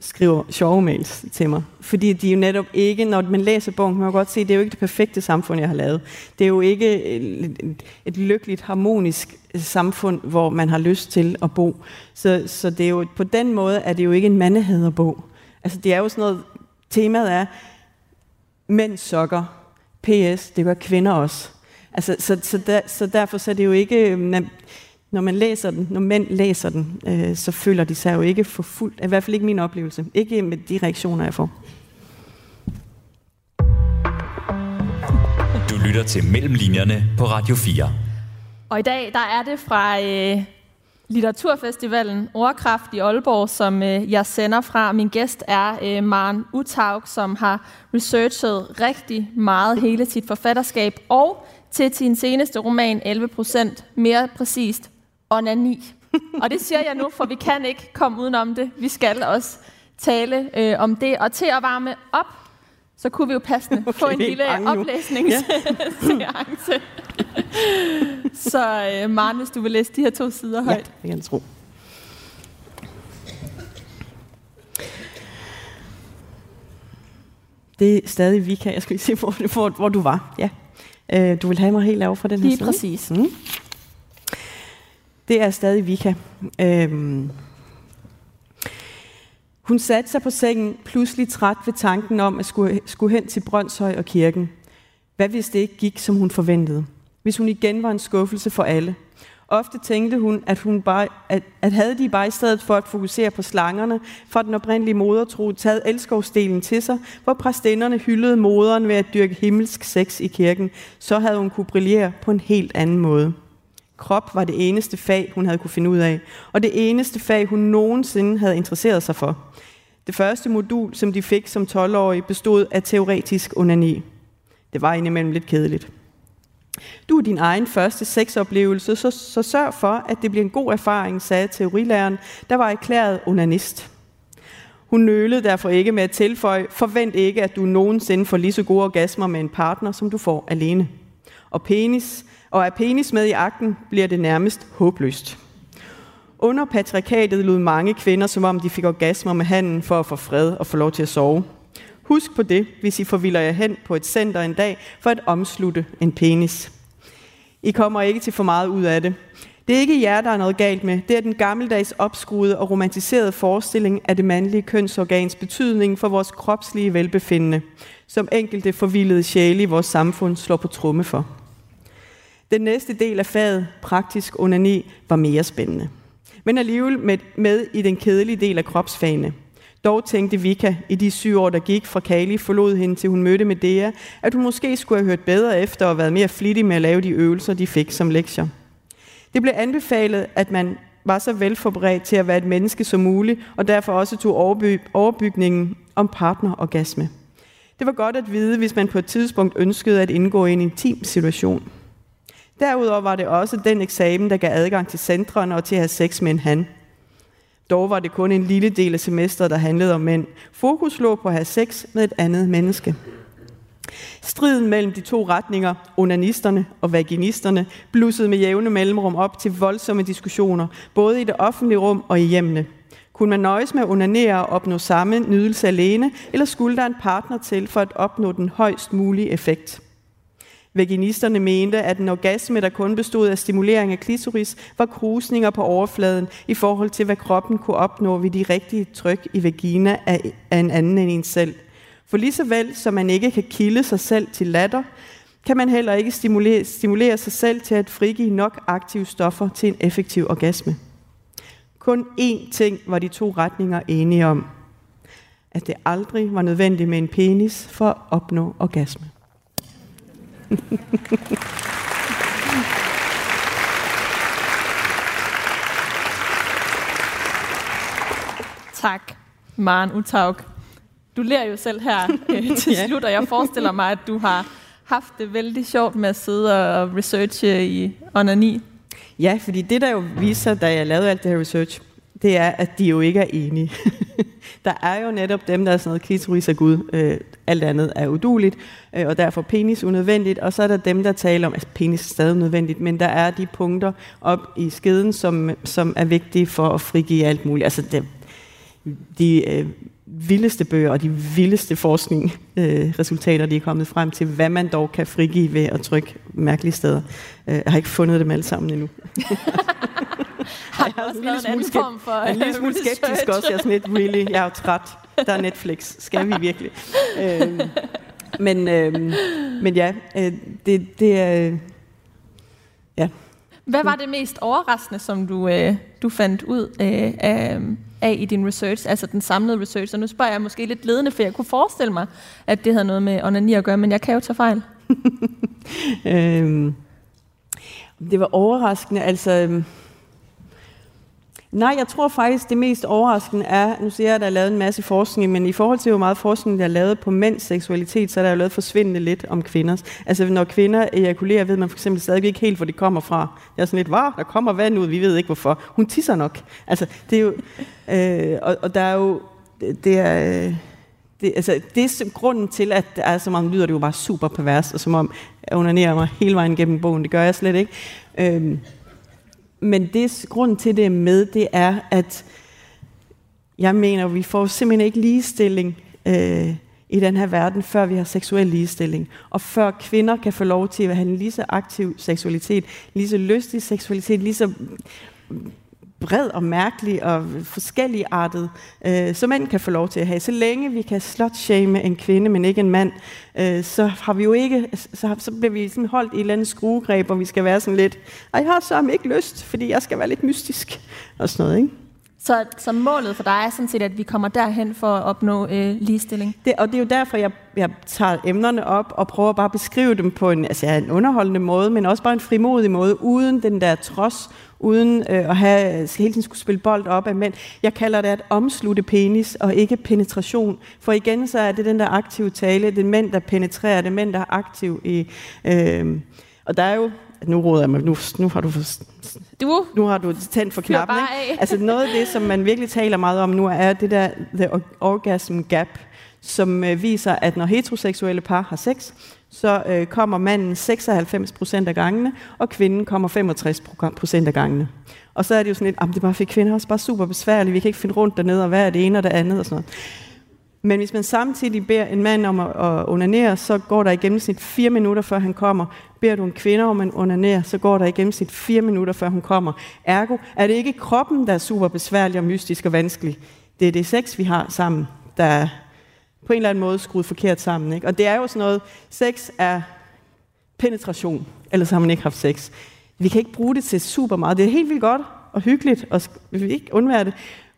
skriver sjove mails til mig. Fordi de jo netop ikke, når man læser bogen, kan man godt se, det er jo ikke det perfekte samfund, jeg har lavet. Det er jo ikke et, et lykkeligt, harmonisk samfund, hvor man har lyst til at bo. Så, så det er jo, på den måde er det jo ikke en mandehaderbog. Altså det er jo sådan noget, temaet er, mænd sokker, PS, det gør kvinder også. Altså, så, så, der, så derfor så er det jo ikke, når man læser den, når mænd læser den, øh, så føler de sig jo ikke for fuldt. I hvert fald ikke min oplevelse. Ikke med de reaktioner, jeg får. Du lytter til Mellemlinjerne på Radio 4. Og i dag der er det fra øh, Litteraturfestivalen Ordkraft i Aalborg, som øh, jeg sender fra. Min gæst er øh, Maren Utaug, som har researchet rigtig meget hele sit forfatterskab, og til sin seneste roman 11 procent, mere præcist onani. Og det siger jeg nu, for vi kan ikke komme udenom det. Vi skal også tale øh, om det. Og til at varme op, så kunne vi jo passende okay, få en lille oplæsningsseance. Ja. så øh, Maren, hvis du vil læse de her to sider højt. Ja, det kan jeg tro. Det er stadig Vika. Jeg skal lige se, hvor, hvor, hvor du var. Ja. Øh, du vil have mig helt over for den her Lige side? præcis. Mm. Det er stadig Vika. Øhm. Hun satte sig på sengen, pludselig træt ved tanken om at skulle, skulle hen til Brøndshøj og kirken. Hvad hvis det ikke gik, som hun forventede? Hvis hun igen var en skuffelse for alle? Ofte tænkte hun, at, hun bare, at, at havde de bare i stedet for at fokusere på slangerne fra den oprindelige modertro taget elskovsdelen til sig, hvor præstinderne hyldede moderen ved at dyrke himmelsk sex i kirken, så havde hun kunne brillere på en helt anden måde. Krop var det eneste fag, hun havde kunne finde ud af, og det eneste fag, hun nogensinde havde interesseret sig for. Det første modul, som de fik som 12-årige, bestod af teoretisk onani. Det var indimellem lidt kedeligt. Du er din egen første sexoplevelse, så, så sørg for, at det bliver en god erfaring, sagde teorilæreren, der var erklæret onanist. Hun nølede derfor ikke med at tilføje, forvent ikke, at du nogensinde får lige så gode orgasmer med en partner, som du får alene. Og penis og er penis med i akten, bliver det nærmest håbløst. Under patriarkatet lod mange kvinder, som om de fik orgasmer med handen for at få fred og få lov til at sove. Husk på det, hvis I forvilder jer hen på et center en dag for at omslutte en penis. I kommer ikke til for meget ud af det. Det er ikke jer, der er noget galt med. Det er den gammeldags opskruede og romantiserede forestilling af det mandlige kønsorgans betydning for vores kropslige velbefindende, som enkelte forvildede sjæle i vores samfund slår på tromme for. Den næste del af faget, praktisk onani, var mere spændende. Men alligevel med, med i den kedelige del af kropsfagene. Dog tænkte Vika i de syv år, der gik fra Kali forlod hende, til hun mødte Medea, at hun måske skulle have hørt bedre efter og været mere flittig med at lave de øvelser, de fik som lektier. Det blev anbefalet, at man var så velforberedt til at være et menneske som muligt, og derfor også tog overby- overbygningen om partnerorgasme. Det var godt at vide, hvis man på et tidspunkt ønskede at indgå i en intim situation. Derudover var det også den eksamen, der gav adgang til centrene og til at have sex med en han. Dog var det kun en lille del af semesteret, der handlede om mænd. Fokus lå på at have sex med et andet menneske. Striden mellem de to retninger, onanisterne og vaginisterne, blussede med jævne mellemrum op til voldsomme diskussioner, både i det offentlige rum og i hjemmene. Kunne man nøjes med at onanere og opnå samme nydelse alene, eller skulle der en partner til for at opnå den højst mulige effekt? Vaginisterne mente, at en orgasme, der kun bestod af stimulering af klitoris, var krusninger på overfladen i forhold til, hvad kroppen kunne opnå ved de rigtige tryk i vagina af en anden end en selv. For lige så vel som man ikke kan kilde sig selv til latter, kan man heller ikke stimulere, stimulere sig selv til at frigive nok aktive stoffer til en effektiv orgasme. Kun én ting var de to retninger enige om. At det aldrig var nødvendigt med en penis for at opnå orgasme. tak, Maren Utaug. Du lærer jo selv her øh, til ja. slut, og jeg forestiller mig, at du har haft det vældig sjovt med at sidde og researche i onani. Ja, fordi det der jo viser, da jeg lavede alt det her research, det er, at de jo ikke er enige. der er jo netop dem, der er sådan noget, klitoris er Gud, øh, alt andet er uduligt, øh, og derfor penis unødvendigt, og så er der dem, der taler om, at penis er stadig nødvendigt, men der er de punkter op i skeden, som, som er vigtige for at frigive alt muligt. Altså det, de øh, vildeste bøger og de vildeste forskningsresultater, øh, de er kommet frem til, hvad man dog kan frigive ved at trykke mærkelige steder. Øh, jeg har ikke fundet dem alle sammen endnu. har du også lavet en anden form for Jeg en lille smule skeptisk også. Jeg er sådan lidt, really, jeg er jo træt. Der er Netflix. Skal vi virkelig? øhm, men, øhm, men ja, øh, det, det er... Øh, ja. Hvad var det mest overraskende, som du, øh, du fandt ud øh, af, af i din research, altså den samlede research? Og nu spørger jeg måske lidt ledende, for jeg kunne forestille mig, at det havde noget med onani at gøre, men jeg kan jo tage fejl. øhm, det var overraskende, altså... Nej, jeg tror faktisk, det mest overraskende er, nu siger jeg, at der er lavet en masse forskning, men i forhold til, hvor meget forskning der er lavet på mænds seksualitet, så er der jo lavet forsvindende lidt om kvinders. Altså, når kvinder ejakulerer, ved man for eksempel stadig ikke helt, hvor det kommer fra. Jeg er sådan lidt, var der kommer vand ud, vi ved ikke hvorfor. Hun tisser nok. Altså, det er jo, øh, og, og der er jo, det er, det, altså, det er grunden til, at der er så meget, lyder det jo bare super pervers, og som om jeg onanerer mig hele vejen gennem bogen. Det gør jeg slet ikke. Øh, men det grund til, det er med, det er, at jeg mener, vi får simpelthen ikke ligestilling øh, i den her verden, før vi har seksuel ligestilling. Og før kvinder kan få lov til at have en lige så aktiv seksualitet, lige så lystig seksualitet, lige så bred og mærkelig og forskellig artet, øh, som mænd kan få lov til at have. Så længe vi kan slot-shame en kvinde, men ikke en mand, øh, så har vi jo ikke, så, så bliver vi sådan holdt i et eller andet skruegreb, hvor vi skal være sådan lidt, og jeg har så ikke lyst, fordi jeg skal være lidt mystisk og sådan noget, ikke? Så, så målet for dig er sådan set, at vi kommer derhen for at opnå øh, ligestilling? Det, og det er jo derfor, jeg, jeg tager emnerne op og prøver bare at beskrive dem på en, altså en underholdende måde, men også bare en frimodig måde, uden den der trods, uden øh, at have, hele tiden skulle spille bold op af mænd. Jeg kalder det at omslutte penis, og ikke penetration. For igen, så er det den der aktive tale, det er mænd, der penetrerer, det er mænd, der er aktiv i... Øh, og der er jo nu råder jeg mig, nu, nu har du, du nu har du tændt for knappen. Ikke? Altså noget af det, som man virkelig taler meget om nu, er det der the orgasm gap, som øh, viser, at når heteroseksuelle par har sex, så øh, kommer manden 96 procent af gangene, og kvinden kommer 65 procent af gangene. Og så er det jo sådan lidt, det er bare for kvinder også bare super besværligt, vi kan ikke finde rundt dernede, og hvad er det ene og det andet og sådan noget. Men hvis man samtidig beder en mand om at, at onanere, så går der i gennemsnit fire minutter, før han kommer. Beder du en kvinde om at onanere, så går der i gennemsnit fire minutter, før hun kommer. Ergo er det ikke kroppen, der er super besværlig og mystisk og vanskelig. Det er det sex, vi har sammen, der er på en eller anden måde skruet forkert sammen. Ikke? Og det er jo sådan noget, sex er penetration, ellers har man ikke haft sex. Vi kan ikke bruge det til super meget. Det er helt vildt godt og hyggeligt, og vi vil ikke undvære det.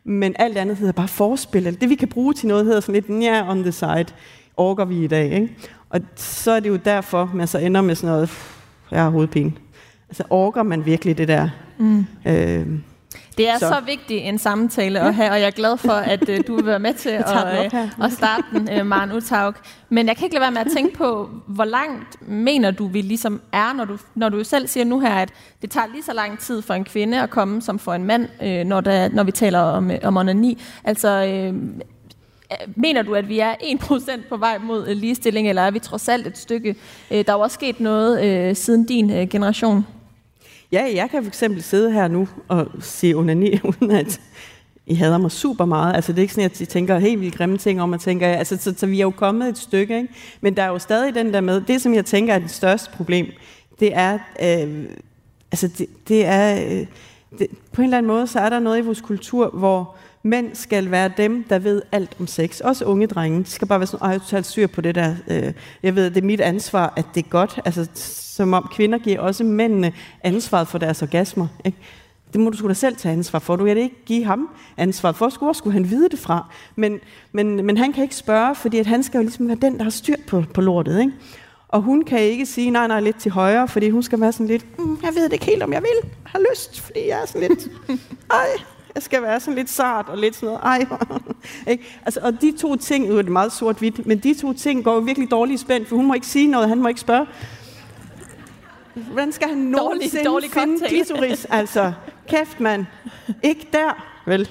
Men alt andet hedder bare forspil. Det vi kan bruge til noget hedder sådan lidt, ja, on the side, orker vi i dag. Ikke? Og så er det jo derfor, man så ender med sådan noget, jeg har hovedpine. Altså orker man virkelig det der? Mm. Øh, det er så, så vigtig en samtale at have, og jeg er glad for, at uh, du vil være med til at, uh, at starte den, uh, Maren Utaug. Men jeg kan ikke lade være med at tænke på, hvor langt mener du, vi ligesom er, når du, når du selv siger nu her, at det tager lige så lang tid for en kvinde at komme, som for en mand, uh, når, der, når vi taler om, om onani. Altså, uh, Mener du, at vi er 1% på vej mod ligestilling, eller er vi trods alt et stykke? Der er jo også sket noget uh, siden din uh, generation. Ja, jeg kan for eksempel sidde her nu og se onani, uden at I hader mig super meget. Altså, det er ikke sådan, at I tænker helt vildt grimme ting om, at tænker, altså, så, så, vi er jo kommet et stykke, ikke? Men der er jo stadig den der med, det som jeg tænker er det største problem, det er, øh, altså, det, det er, øh, det, på en eller anden måde, så er der noget i vores kultur, hvor mænd skal være dem, der ved alt om sex. Også unge drenge. De skal bare være sådan, jeg totalt styr på det der. Øh, jeg ved, det er mit ansvar, at det er godt. Altså, som om kvinder giver også mændene ansvaret for deres orgasmer. Ikke? Det må du sgu da selv tage ansvar for. Du kan ikke give ham ansvar for. Hvor skulle han vide det fra? Men, men, men han kan ikke spørge, fordi at han skal jo ligesom være den, der har styr på, på lortet. Ikke? Og hun kan ikke sige, nej, nej, lidt til højre, fordi hun skal være sådan lidt, mm, jeg ved det ikke helt, om jeg vil, har lyst, fordi jeg er sådan lidt, ej, jeg skal være sådan lidt sart og lidt sådan noget, ej. ikke? Altså, og de to ting, nu er det meget sort-hvidt, men de to ting går jo virkelig dårligt spændt, for hun må ikke sige noget, han må ikke spørge. Hvordan skal han nogensinde dårlig, dårlig finde klitoris? Altså, kæft mand. Ikke der, vel?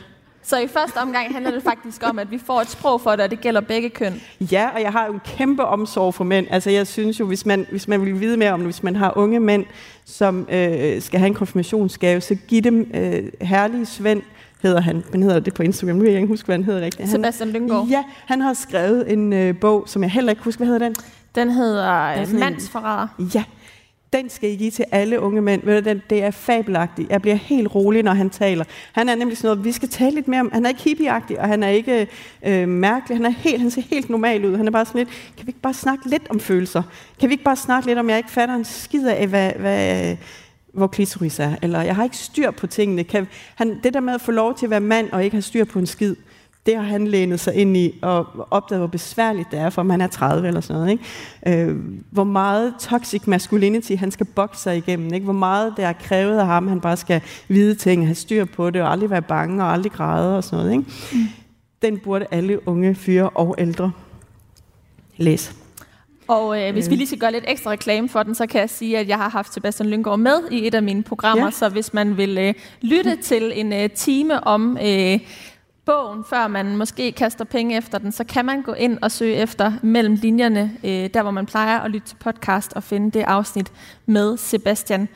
Så i første omgang handler det faktisk om, at vi får et sprog for det, og det gælder begge køn. Ja, og jeg har jo en kæmpe omsorg for mænd. Altså jeg synes jo, hvis man, hvis man vil vide mere om det, hvis man har unge mænd, som øh, skal have en konfirmationsgave, så giv dem øh, herlige Svend hedder han. Men hedder det på Instagram? Nu kan jeg ikke huske, hvad han hedder rigtigt. Han, Sebastian Lynggaard. Ja, han har skrevet en øh, bog, som jeg heller ikke husker, hvad hedder den? Den hedder er øh, Mandsforræder. Ja, den skal I give til alle unge mænd. Ved du, den, det er fabelagtigt. Jeg bliver helt rolig, når han taler. Han er nemlig sådan noget, vi skal tale lidt mere om, han er ikke hippieagtig, og han er ikke øh, mærkelig. Han, er helt, han ser helt normal ud. Han er bare sådan lidt, kan vi ikke bare snakke lidt om følelser? Kan vi ikke bare snakke lidt om, jeg ikke fatter en skid af, hvad, hvad, hvor klitoris er? Eller jeg har ikke styr på tingene. Kan, han, det der med at få lov til at være mand og ikke have styr på en skid, det har han lænet sig ind i og opdaget, hvor besværligt det er, for man er 30 eller sådan noget. Ikke? Øh, hvor meget toxic masculinity han skal bokse sig igennem. Ikke? Hvor meget det er krævet af ham, han bare skal vide ting, have styr på det, og aldrig være bange og aldrig græde og sådan noget. Ikke? Mm. Den burde alle unge fyre og ældre læse. Og øh, hvis vi lige skal gøre lidt ekstra reklame for den, så kan jeg sige, at jeg har haft Sebastian Lynggaard med i et af mine programmer, ja. så hvis man vil øh, lytte til en øh, time om øh, bogen, før man måske kaster penge efter den, så kan man gå ind og søge efter mellem linjerne, øh, der hvor man plejer at lytte til podcast og finde det afsnit med Sebastian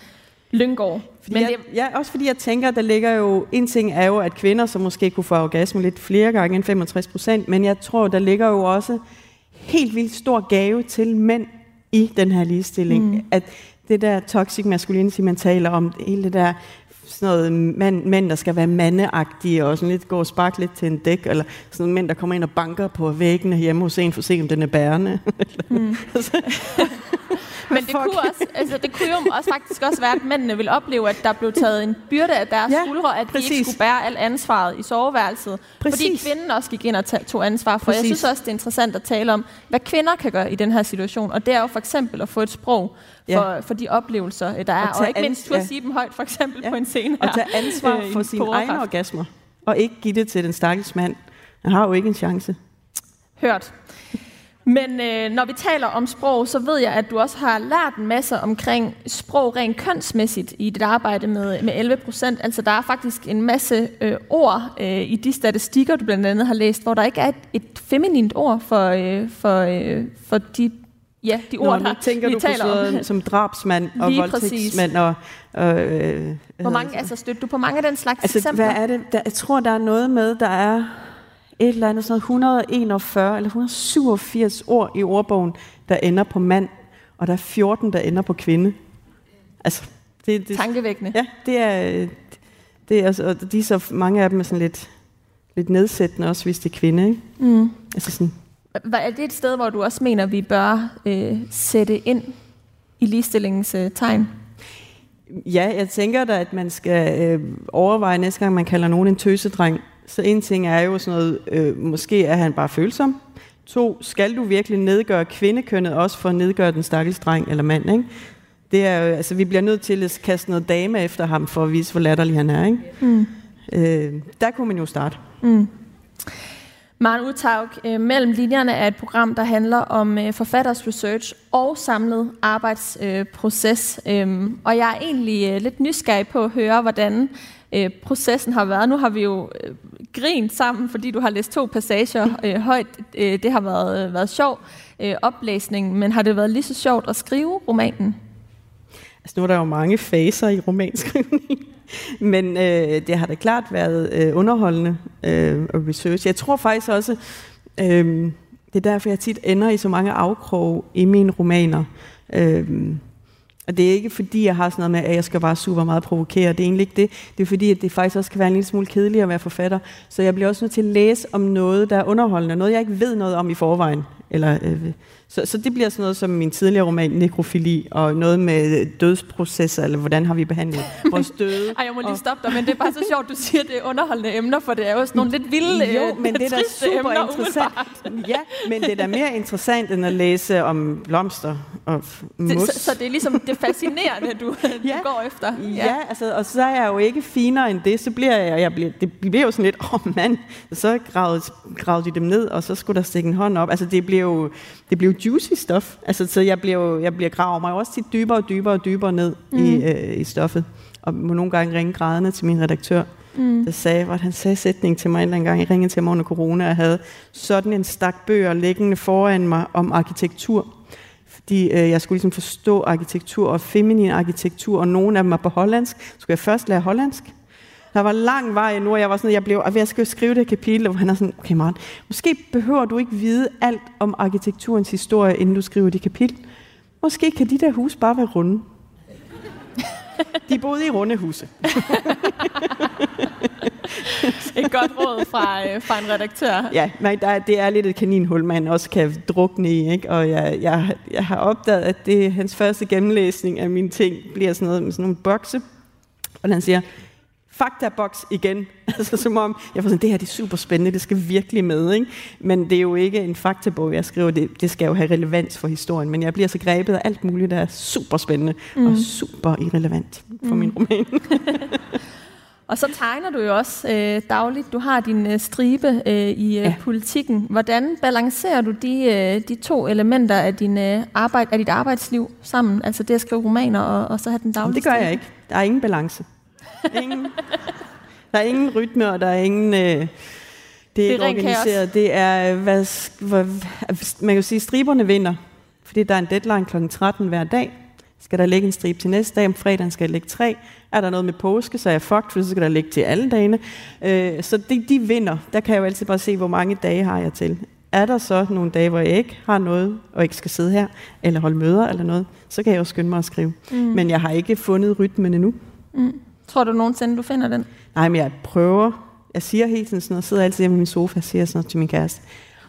Lynggaard. Fordi Men jeg, det... Ja, også fordi jeg tænker, der ligger jo, en ting er jo, at kvinder så måske kunne få orgasme lidt flere gange end 65 procent, men jeg tror, der ligger jo også helt vildt stor gave til mænd i den her ligestilling. Mm. At det der toxic masculinity, man taler om, hele det der sådan noget mænd, mænd, der skal være mandeagtige og sådan lidt gå og sparke lidt til en dæk, eller sådan nogle mænd, der kommer ind og banker på væggene hjemme hos en for at se, om den er bærende. Mm. Men det kunne, også, altså, det kunne jo også faktisk også være, at mændene ville opleve, at der blev taget en byrde af deres Ja, skuldre, at de præcis. ikke skulle bære alt ansvaret i soveværelset. Præcis. Fordi kvinden også gik ind og tog ansvar for. Præcis. Jeg synes også, det er interessant at tale om, hvad kvinder kan gøre i den her situation. Og det er jo for eksempel at få et sprog for, Ja. for de oplevelser, øh, der er. Og Og, ikke mindst turde ja. sige dem højt, for eksempel Ja. på en scene Og her. tage ansvar øh, for sine egne orgasmer, og ikke give det til den stakkels mand. Han har jo ikke en chance. Hørt. Men øh, når vi taler om sprog, så ved jeg, at du også har lært en masse omkring sprog rent kønsmæssigt i dit arbejde med, med 11 procent. Altså der er faktisk en masse øh, ord øh, i de statistikker, du blandt andet har læst, hvor der ikke er et, et feminint ord for, øh, for, øh, for de, ja, de Nå, ord, der tænker vi du på taler om. sådan som drabsmand og Lige voldtægtsmand og... og øh, Hvor mange, altså støtter du på mange af den slags Altså, eksempler? hvad er det? Der, jeg tror, der er noget med, der er et eller andet sådan noget 141 eller 187 ord i ordbogen, der ender på mand, og der er 14, der ender på kvinde. Altså, det, det, Tankevækkende. ja, det er, det er altså, og de er så mange af dem er sådan lidt, lidt nedsættende også, hvis det er kvinde, ikke? Mm. Altså sådan, Er det et sted, hvor du også mener, vi bør øh, sætte ind i ligestillingens øh, tegn? Ja, jeg tænker da, at man skal øh, overveje næste gang, man kalder nogen en tøsedreng. Så en ting er jo sådan noget, øh, måske er han bare følsom. To, skal du virkelig nedgøre kvindekønnet også for at nedgøre den stakkels dreng eller mand, ikke? Det er jo, altså, vi bliver nødt til at kaste noget dame efter ham, for at vise, hvor latterlig han er, ikke? Mm. Øh, der kunne man jo starte. Mm. Maren Utaug, øh, Mellem linjerne er et program, der handler om øh, forfatters research og samlet arbejdsproces. Øhm, og jeg er egentlig øh, lidt nysgerrig på at høre, hvordan øh, processen har været. Nu har vi jo øh, grint sammen, fordi du har læst to passager øh, højt. Øh, det har været, øh, været sjov øh, oplæsning, men har det været lige så sjovt at skrive romanen? Altså, nu er der jo mange faser i romanskrivning, men øh, det har da klart været øh, underholdende øh, og research. Jeg tror faktisk også, øh, det er derfor, jeg tit ender i så mange afkrog i mine romaner. Øh, og det er ikke fordi, jeg har sådan noget med, at jeg skal bare super meget provokere. Det er egentlig ikke det. Det er fordi, at det faktisk også kan være en lille smule kedeligt at være forfatter. Så jeg bliver også nødt til at læse om noget, der er underholdende. Noget, jeg ikke ved noget om i forvejen. Eller, øh, så, så det bliver sådan noget som min tidligere roman, Nekrofili, og noget med dødsprocesser, eller hvordan har vi behandlet vores døde. Ej, jeg må lige stoppe dig, men det er bare så sjovt, du siger, det er underholdende emner, for det er jo sådan nogle lidt vilde, Jo, øh, men det er da super emner, interessant. Ja, men det er da mere interessant, end at læse om blomster og mus. Det, så, så det er ligesom det fascinerende, du, du Ja. går efter. Ja, ja altså, og så er jeg jo ikke finere end det, så bliver jeg, jeg bliver, det bliver jo sådan lidt, åh oh, mand, så gravede, gravede de dem ned, og så skulle der stikke en hånd op. Altså det bliver jo, det bliver jo juicy stof. Altså, så jeg bliver jo, jeg bliver graver mig også tit dybere og dybere og dybere ned mm. i, øh, i stoffet. Og må nogle gange ringe grædende til min redaktør, mm. der sagde, at han sagde sætning til mig en eller anden gang, jeg ringede til mig under corona, og havde sådan en stak bøger liggende foran mig om arkitektur. Fordi øh, jeg skulle ligesom forstå arkitektur og feminin arkitektur, og nogle af dem er på hollandsk. Så skulle jeg først lære hollandsk, Der var lang vej nu, og jeg var sådan, jeg blev, jeg skal jo skrive det kapitel, og han er sådan, okay Maren, måske behøver du ikke vide alt om arkitekturens historie, inden du skriver det kapitel. Måske kan de der huse bare være runde. De boede i runde huse. Et godt råd fra, øh, fra en redaktør. Ja, men der, det er lidt et kaninhul, man også kan drukne i. Ikke? Og jeg, jeg, jeg har opdaget, at det hans første gennemlæsning af mine ting bliver sådan noget med sådan nogle bokse. Og han siger, faktaboks igen. altså som om, jeg får sådan, det her det er super spændende, det skal virkelig med. Ikke? Men det er jo ikke en faktabog, jeg skriver, det, det skal jo have relevans for historien. Men jeg bliver så grebet af alt muligt, der er super spændende mm. og super irrelevant for mm. min roman. Og så tegner du jo også øh, dagligt. Du har din øh, stribe øh, i øh, ja. politikken. Hvordan balancerer du de, øh, de to elementer af, din, øh, arbejde, af dit arbejdsliv sammen? Altså det at skrive romaner og, og så have den daglige Det gør jeg ikke. Der er ingen balance. Ingen, der er ingen rytme, og der er ingen... Øh, det er, det er ikke organiseret. Kaos. Det er, hvad, hvad, man kan sige, striberne vinder. Fordi der er en deadline kl. 13 hver dag. Skal der ligge en strip til næste dag, om fredagen skal der ligge tre. Er der noget med påske, så er jeg fucked, for så skal der ligge til alle dagene. Øh, så de, de vinder. Der kan jeg jo altid bare se, hvor mange dage har jeg til. Er der så nogle dage, hvor jeg ikke har noget, og ikke skal sidde her, eller holde møder eller noget, så kan jeg jo skynde mig at skrive. Mm. Men jeg har ikke fundet rytmen endnu. Mm. Tror du nogensinde, du finder den? Nej, men jeg prøver. Jeg siger hele tiden sådan noget, sidder altid hjemme i min sofa og siger sådan noget til min kæreste.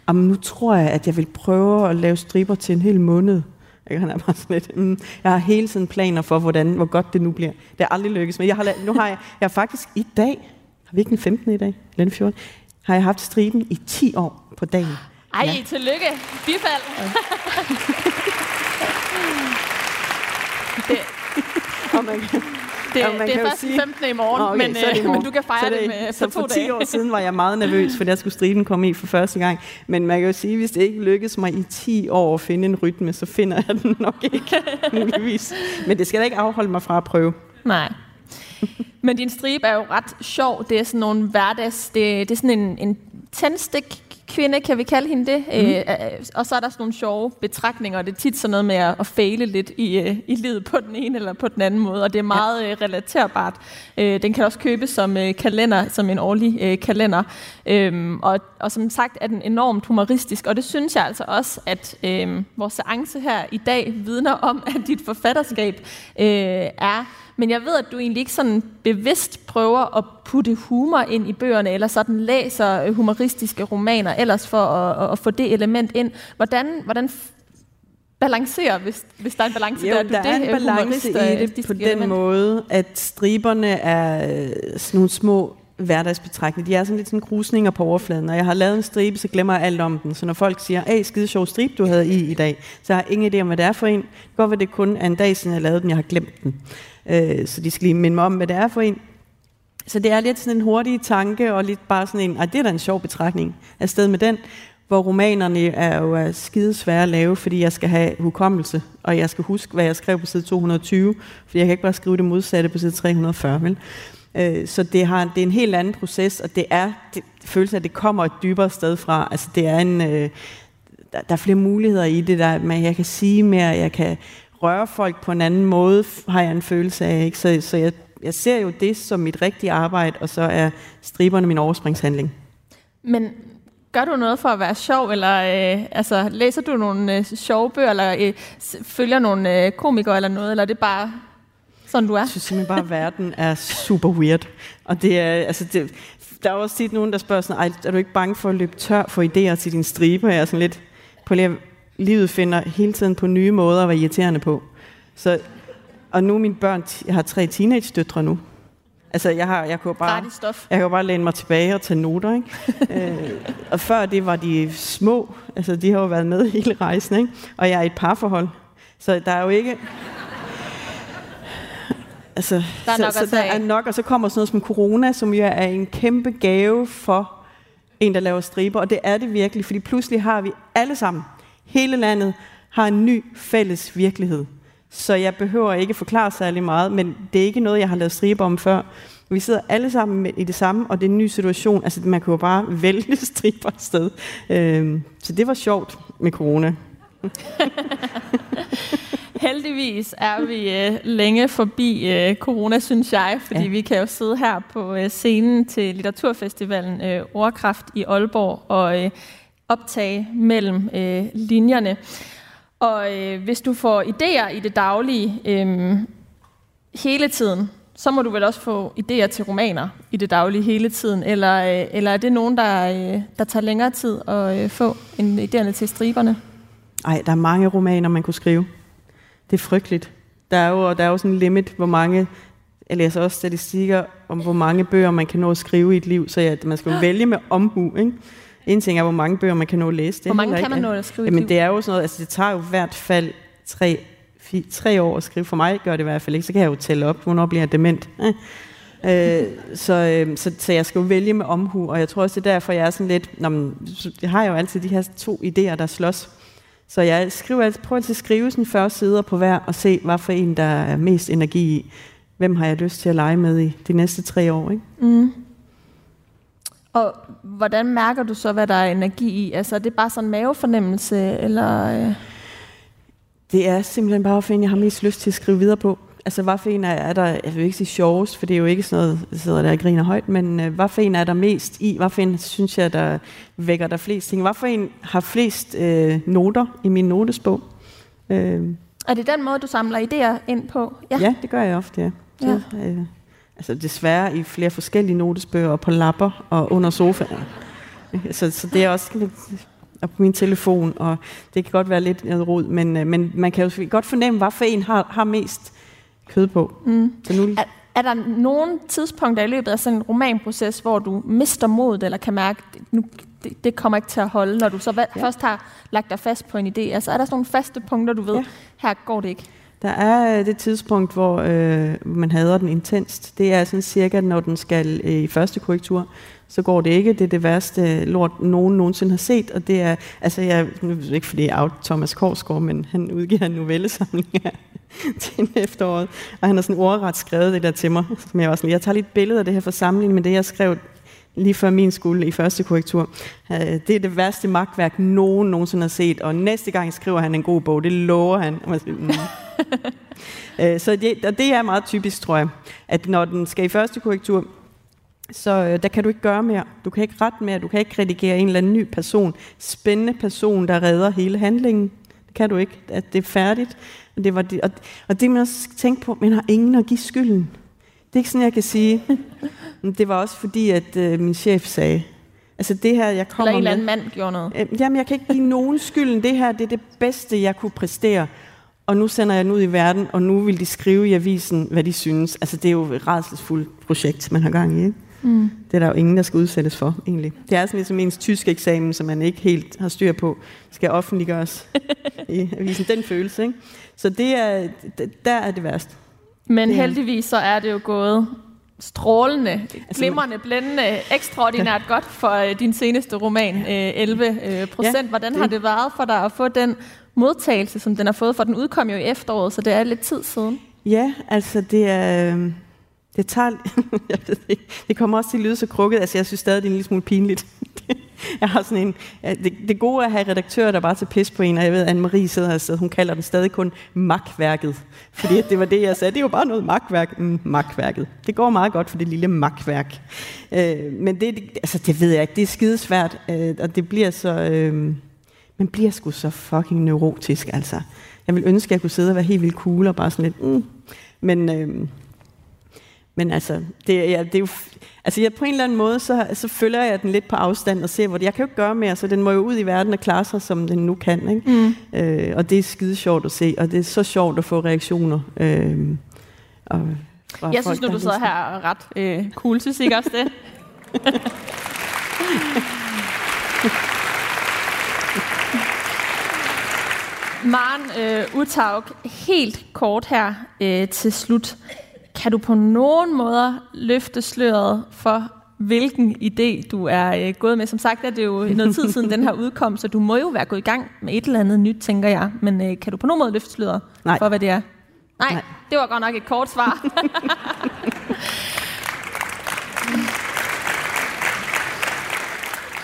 Jamen, nu tror jeg, at jeg vil prøve at lave striber til en hel måned. Jeg, han er bare sådan lidt, mm, jeg har hele tiden planer for, hvordan, hvor godt det nu bliver. Det er aldrig lykkes, men jeg har, nu har jeg, jeg har faktisk i dag, har vi ikke den 15. i dag, eller den 14. Har jeg haft striben i 10 år på dagen. Ej, ja. tillykke. Bifald. Ja. det, og man kan, det, ja, man det er først sige... 15. i morgen, okay, men, øh, men du kan fejre det, det med så for 10 dage. år siden var jeg meget nervøs, for jeg skulle striben komme i for første gang. Men man kan jo sige, hvis det ikke lykkedes mig i 10 år at finde en rytme, så finder jeg den nok ikke, muligvis. Men det skal da ikke afholde mig fra at prøve. Nej. Men din stribe er jo ret sjov. Det er sådan nogle hverdags... Det, det er sådan en, en tændstik kvinde, kan vi kalde hende det. Mm. Øh, og så er der sådan nogle sjove betragtninger, og det er tit sådan noget med at, at fejle lidt i, øh, i livet på den ene eller på den anden måde, og det er meget ja. øh, relaterbart. Øh, den kan også købes som øh, kalender, som en årlig øh, kalender. Øh, og, og som sagt er den enormt humoristisk, og det synes jeg altså også, at øh, vores seance her i dag vidner om, at dit forfatterskab øh, er men jeg ved, at du egentlig ikke sådan bevidst prøver at putte humor ind i bøgerne, eller sådan læser øh, humoristiske romaner ellers for at, at få det element ind. Hvordan, hvordan balancerer, hvis, hvis der er en balance jo, der? Er der det, er en balance i det på den element? måde, at striberne er øh, sådan nogle små hverdagsbetragtninger. De er sådan lidt sådan krusninger på overfladen. Når jeg har lavet en stribe, så glemmer jeg alt om den. Så når folk siger, hey, skide sjov stribe, du havde i i dag, så har jeg ingen idé om, hvad det er for en. Det kan godt være, det kun er en dag siden, jeg lavede den, jeg har glemt den. Øh, så de skal lige minde mig om, hvad det er for en. Så det er lidt sådan en hurtig tanke, og lidt bare sådan en, ej, det er da en sjov betragtning afsted med den, hvor romanerne er jo skide svære at lave, fordi jeg skal have hukommelse, og jeg skal huske, hvad jeg skrev på side 220, fordi jeg kan ikke bare skrive det modsatte på side 340, vel? Øh, så det, har, det er en helt anden proces, og det er det, følelsen af, at det kommer et dybere sted fra. Altså det er en, øh, der, der er flere muligheder i det, der, men jeg kan sige mere, jeg kan røre folk på en anden måde, har jeg en følelse af. Ikke? Så, så jeg, jeg ser jo det som mit rigtige arbejde, og så er striberne min overspringshandling. Men gør du noget for at være sjov, eller øh, altså, læser du nogle øh, sjove bøger, eller øh, følger nogle øh, komikere eller noget, eller er det bare sådan, du er? Jeg synes simpelthen bare, at verden er super weird. Og det er, altså, det, der er også tit nogen, der spørger sådan, er du ikke bange for at løbe tør for idéer til din stribe? Jeg er sådan lidt, på lige livet finder hele tiden på nye måder at være irriterende på. Så, og nu mine børn, jeg har tre teenage-døtre nu. Altså, jeg, har, jeg, kunne bare, jeg kan bare læne mig tilbage og tage noter. Ikke? øh, og før det var de små. Altså, de har jo været med hele rejsen. Ikke? Og jeg er i et parforhold. Så der er jo ikke... Altså, der er så, nok så der er nok, og så kommer sådan noget som corona, som jo er en kæmpe gave for en, der laver striber, og det er det virkelig, fordi pludselig har vi alle sammen hele landet har en ny fælles virkelighed. Så jeg behøver ikke forklare særlig meget, men det er ikke noget, jeg har lavet stribe om før. Vi sidder alle sammen i det samme, og det er en ny situation. Altså, man kan jo bare vælge striber sted. Øhm, så det var sjovt med corona. Heldigvis er vi øh, længe forbi øh, corona, synes jeg, fordi ja. vi kan jo sidde her på øh, scenen til Litteraturfestivalen øh, Ordkraft i Aalborg og øh, optage mellem øh, linjerne. Og øh, hvis du får idéer i det daglige øh, hele tiden, så må du vel også få idéer til romaner i det daglige hele tiden, eller, øh, eller er det nogen, der, øh, der tager længere tid at øh, få en idéerne til striberne? Nej, der er mange romaner, man kunne skrive. Det er frygteligt. Der er jo, der er jo sådan en limit, hvor mange... Jeg læser også statistikker om, hvor mange bøger man kan nå at skrive i et liv, så ja, man skal jo vælge med omhu, ikke? En ting er, hvor mange bøger man kan nå at læse. Det hvor mange kan man nå at skrive Jamen, det er jo sådan noget, altså det tager jo i hvert fald tre, fire, tre år at skrive. For mig gør det i hvert fald ikke, så kan jeg jo tælle op, hvornår bliver jeg dement. Øh, så, øh, så, så jeg skal jo vælge med omhu, og jeg tror også, det er derfor, jeg er sådan lidt... Nå, men, jeg har jo altid de her to idéer, der slås. Så jeg skriver, altid, prøver altid at skrive sådan 40 sider på hver, og se, hvad for en, der er mest energi i. Hvem har jeg lyst til at lege med i de næste tre år? Ikke? Mm. Og hvordan mærker du så, hvad der er energi i? Altså, er det bare sådan en mavefornemmelse, eller... Øh? Det er simpelthen bare, for en, jeg har mest lyst til at skrive videre på. Altså, hvad for en er, er der, jeg vil ikke sige sjovest, for det er jo ikke sådan noget, jeg sidder der og griner højt, men øh, hvad for en er der mest i? Hvad for en synes jeg, der vækker der flest ting? Hvad for en har flest øh, noter i min notesbog? Øh. Er det den måde, du samler idéer ind på? Ja, ja det gør jeg ofte, ja. Så, ja. Øh, altså desværre i flere forskellige notesbøger, og på lapper og under sofaen. Så, så det er også lidt og på min telefon, og det kan godt være lidt noget rod, men, øh, men man kan jo godt fornemme, hvad for en har, har mest kød på. Mm. Så nu... er, er der nogle tidspunkter i løbet af sådan en romanproces, hvor du mister modet, eller kan mærke, at nu, det, det kommer ikke til at holde, når du så ja. først har lagt dig fast på en idé? Altså er der sådan nogle faste punkter, du ved, ja. her går det ikke? Der er øh, det tidspunkt, hvor øh, man hader den intenst. Det er sådan cirka, når den skal øh, i første korrektur. Så går det ikke. Det er det værste lort, nogen nogensinde har set. Og det er, altså jeg, nu ved ikke, fordi jeg er Thomas Korsgaard, men han udgiver en novellesamling til efteråret. Og han har sådan ordret skrevet det der til mig. Som jeg, var sådan, jeg tager lidt billede af det her for sammenligning med det, jeg skrev lige før min skole i første korrektur. Øh, det er det værste magtværk, nogen nogensinde har set, og næste gang skriver han en god bog, det lover han. man Mm. Øh, så det, og det er meget typisk, tror jeg, at når den skal i første korrektur, så øh, der kan du ikke gøre mere. Du kan ikke rette mere, du kan ikke redigere en eller anden ny person, spændende person, der redder hele handlingen. Det kan du ikke. At det er færdigt. Og det, var det, og, og det man også tænke på, man har ingen at give skylden. Det er ikke sådan, jeg kan sige. Men det var også fordi, at øh, min chef sagde, altså det her, jeg kommer Eller en eller anden mand gjorde noget. Øh, jamen, jeg kan ikke give nogen skylden. Det her, det er det bedste, jeg kunne præstere. Og nu sender jeg den ud i verden, og nu vil de skrive i avisen, hvad de synes. Altså, det er jo et rædselsfuldt projekt, man har gang i. Ikke? Mm. Det er der jo ingen, der skal udsættes for, egentlig. Det er sådan ligesom ens tysk eksamen, som man ikke helt har styr på, skal offentliggøres i avisen. Den følelse, ikke? Så det er, der er det værst. Men det heldigvis så er det jo gået strålende, altså, glimrende, blændende, ekstraordinært godt for øh, din seneste roman, øh, 11 øh, procent. Ja, Hvordan har det været for dig at få den modtagelse, som den har fået? For den udkom jo i efteråret, så det er lidt tid siden. Ja, altså det er... Øhm, det tager... jeg ved ikke, det kommer også til at lyde så krukket. Altså jeg synes stadig, det er en lille smule pinligt. jeg har sådan en, det, det gode er at have redaktører, der bare til pis på en, og jeg ved, Anne-Marie sidder og hun kalder den stadig kun magtværket. Fordi det var det, jeg sagde. Det er jo bare noget magtværk. Mm, magtværket. Det går meget godt for det lille magtværk. Øh, men det, altså, det ved jeg ikke. Det er skidesvært, øh, og det bliver så... Øh, man bliver sgu så fucking neurotisk, altså. Jeg vil ønske, at jeg kunne sidde og være helt vildt cool og bare sådan lidt... Mm. Men... Øh, men altså, det, ja, det er jo, altså jeg, på en eller anden måde, så, så følger jeg den lidt på afstand og ser, hvor det, jeg kan jo ikke gøre mere, så den må jo ud i verden og klare sig, som den nu kan. Ikke? Mm. Øh, og det er skide sjovt at se, og det er så sjovt at få reaktioner. Øh, og jeg folk, synes nu, du sidder her ret øh, cool, synes ikke også det? Maren øh, Utaug, helt kort her øh, til slut. Kan du på nogen måder løfte sløret for, hvilken idé du er øh, gået med? Som sagt er det jo noget tid siden den her udkom, så du må jo være gået i gang med et eller andet nyt, tænker jeg. Men øh, kan du på nogen måde løfte sløret Nej. for, hvad det er? Nej, Nej, det var godt nok et kort svar.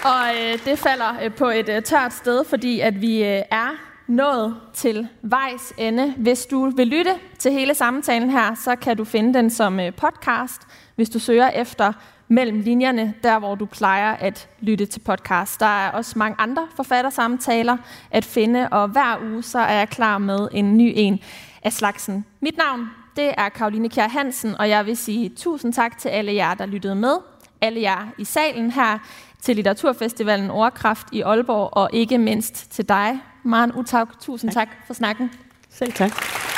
Og øh, det falder øh, på et øh, tørt sted, fordi at vi øh, er nået til vejs ende. Hvis du vil lytte til hele samtalen her, så kan du finde den som øh, podcast, hvis du søger efter mellem linjerne, der hvor du plejer at lytte til podcast. Der er også mange andre forfattersamtaler at finde, og hver uge så er jeg klar med en ny en af slagsen. Mit navn, det er Karoline Kjær Hansen, og jeg vil sige tusind tak til alle jer, der lyttede med. Alle jer i salen her, til Litteraturfestivalen Ordkraft i Aalborg, og ikke mindst til dig, Maren Utaug. Tusind tak, tak for snakken. Selv tak.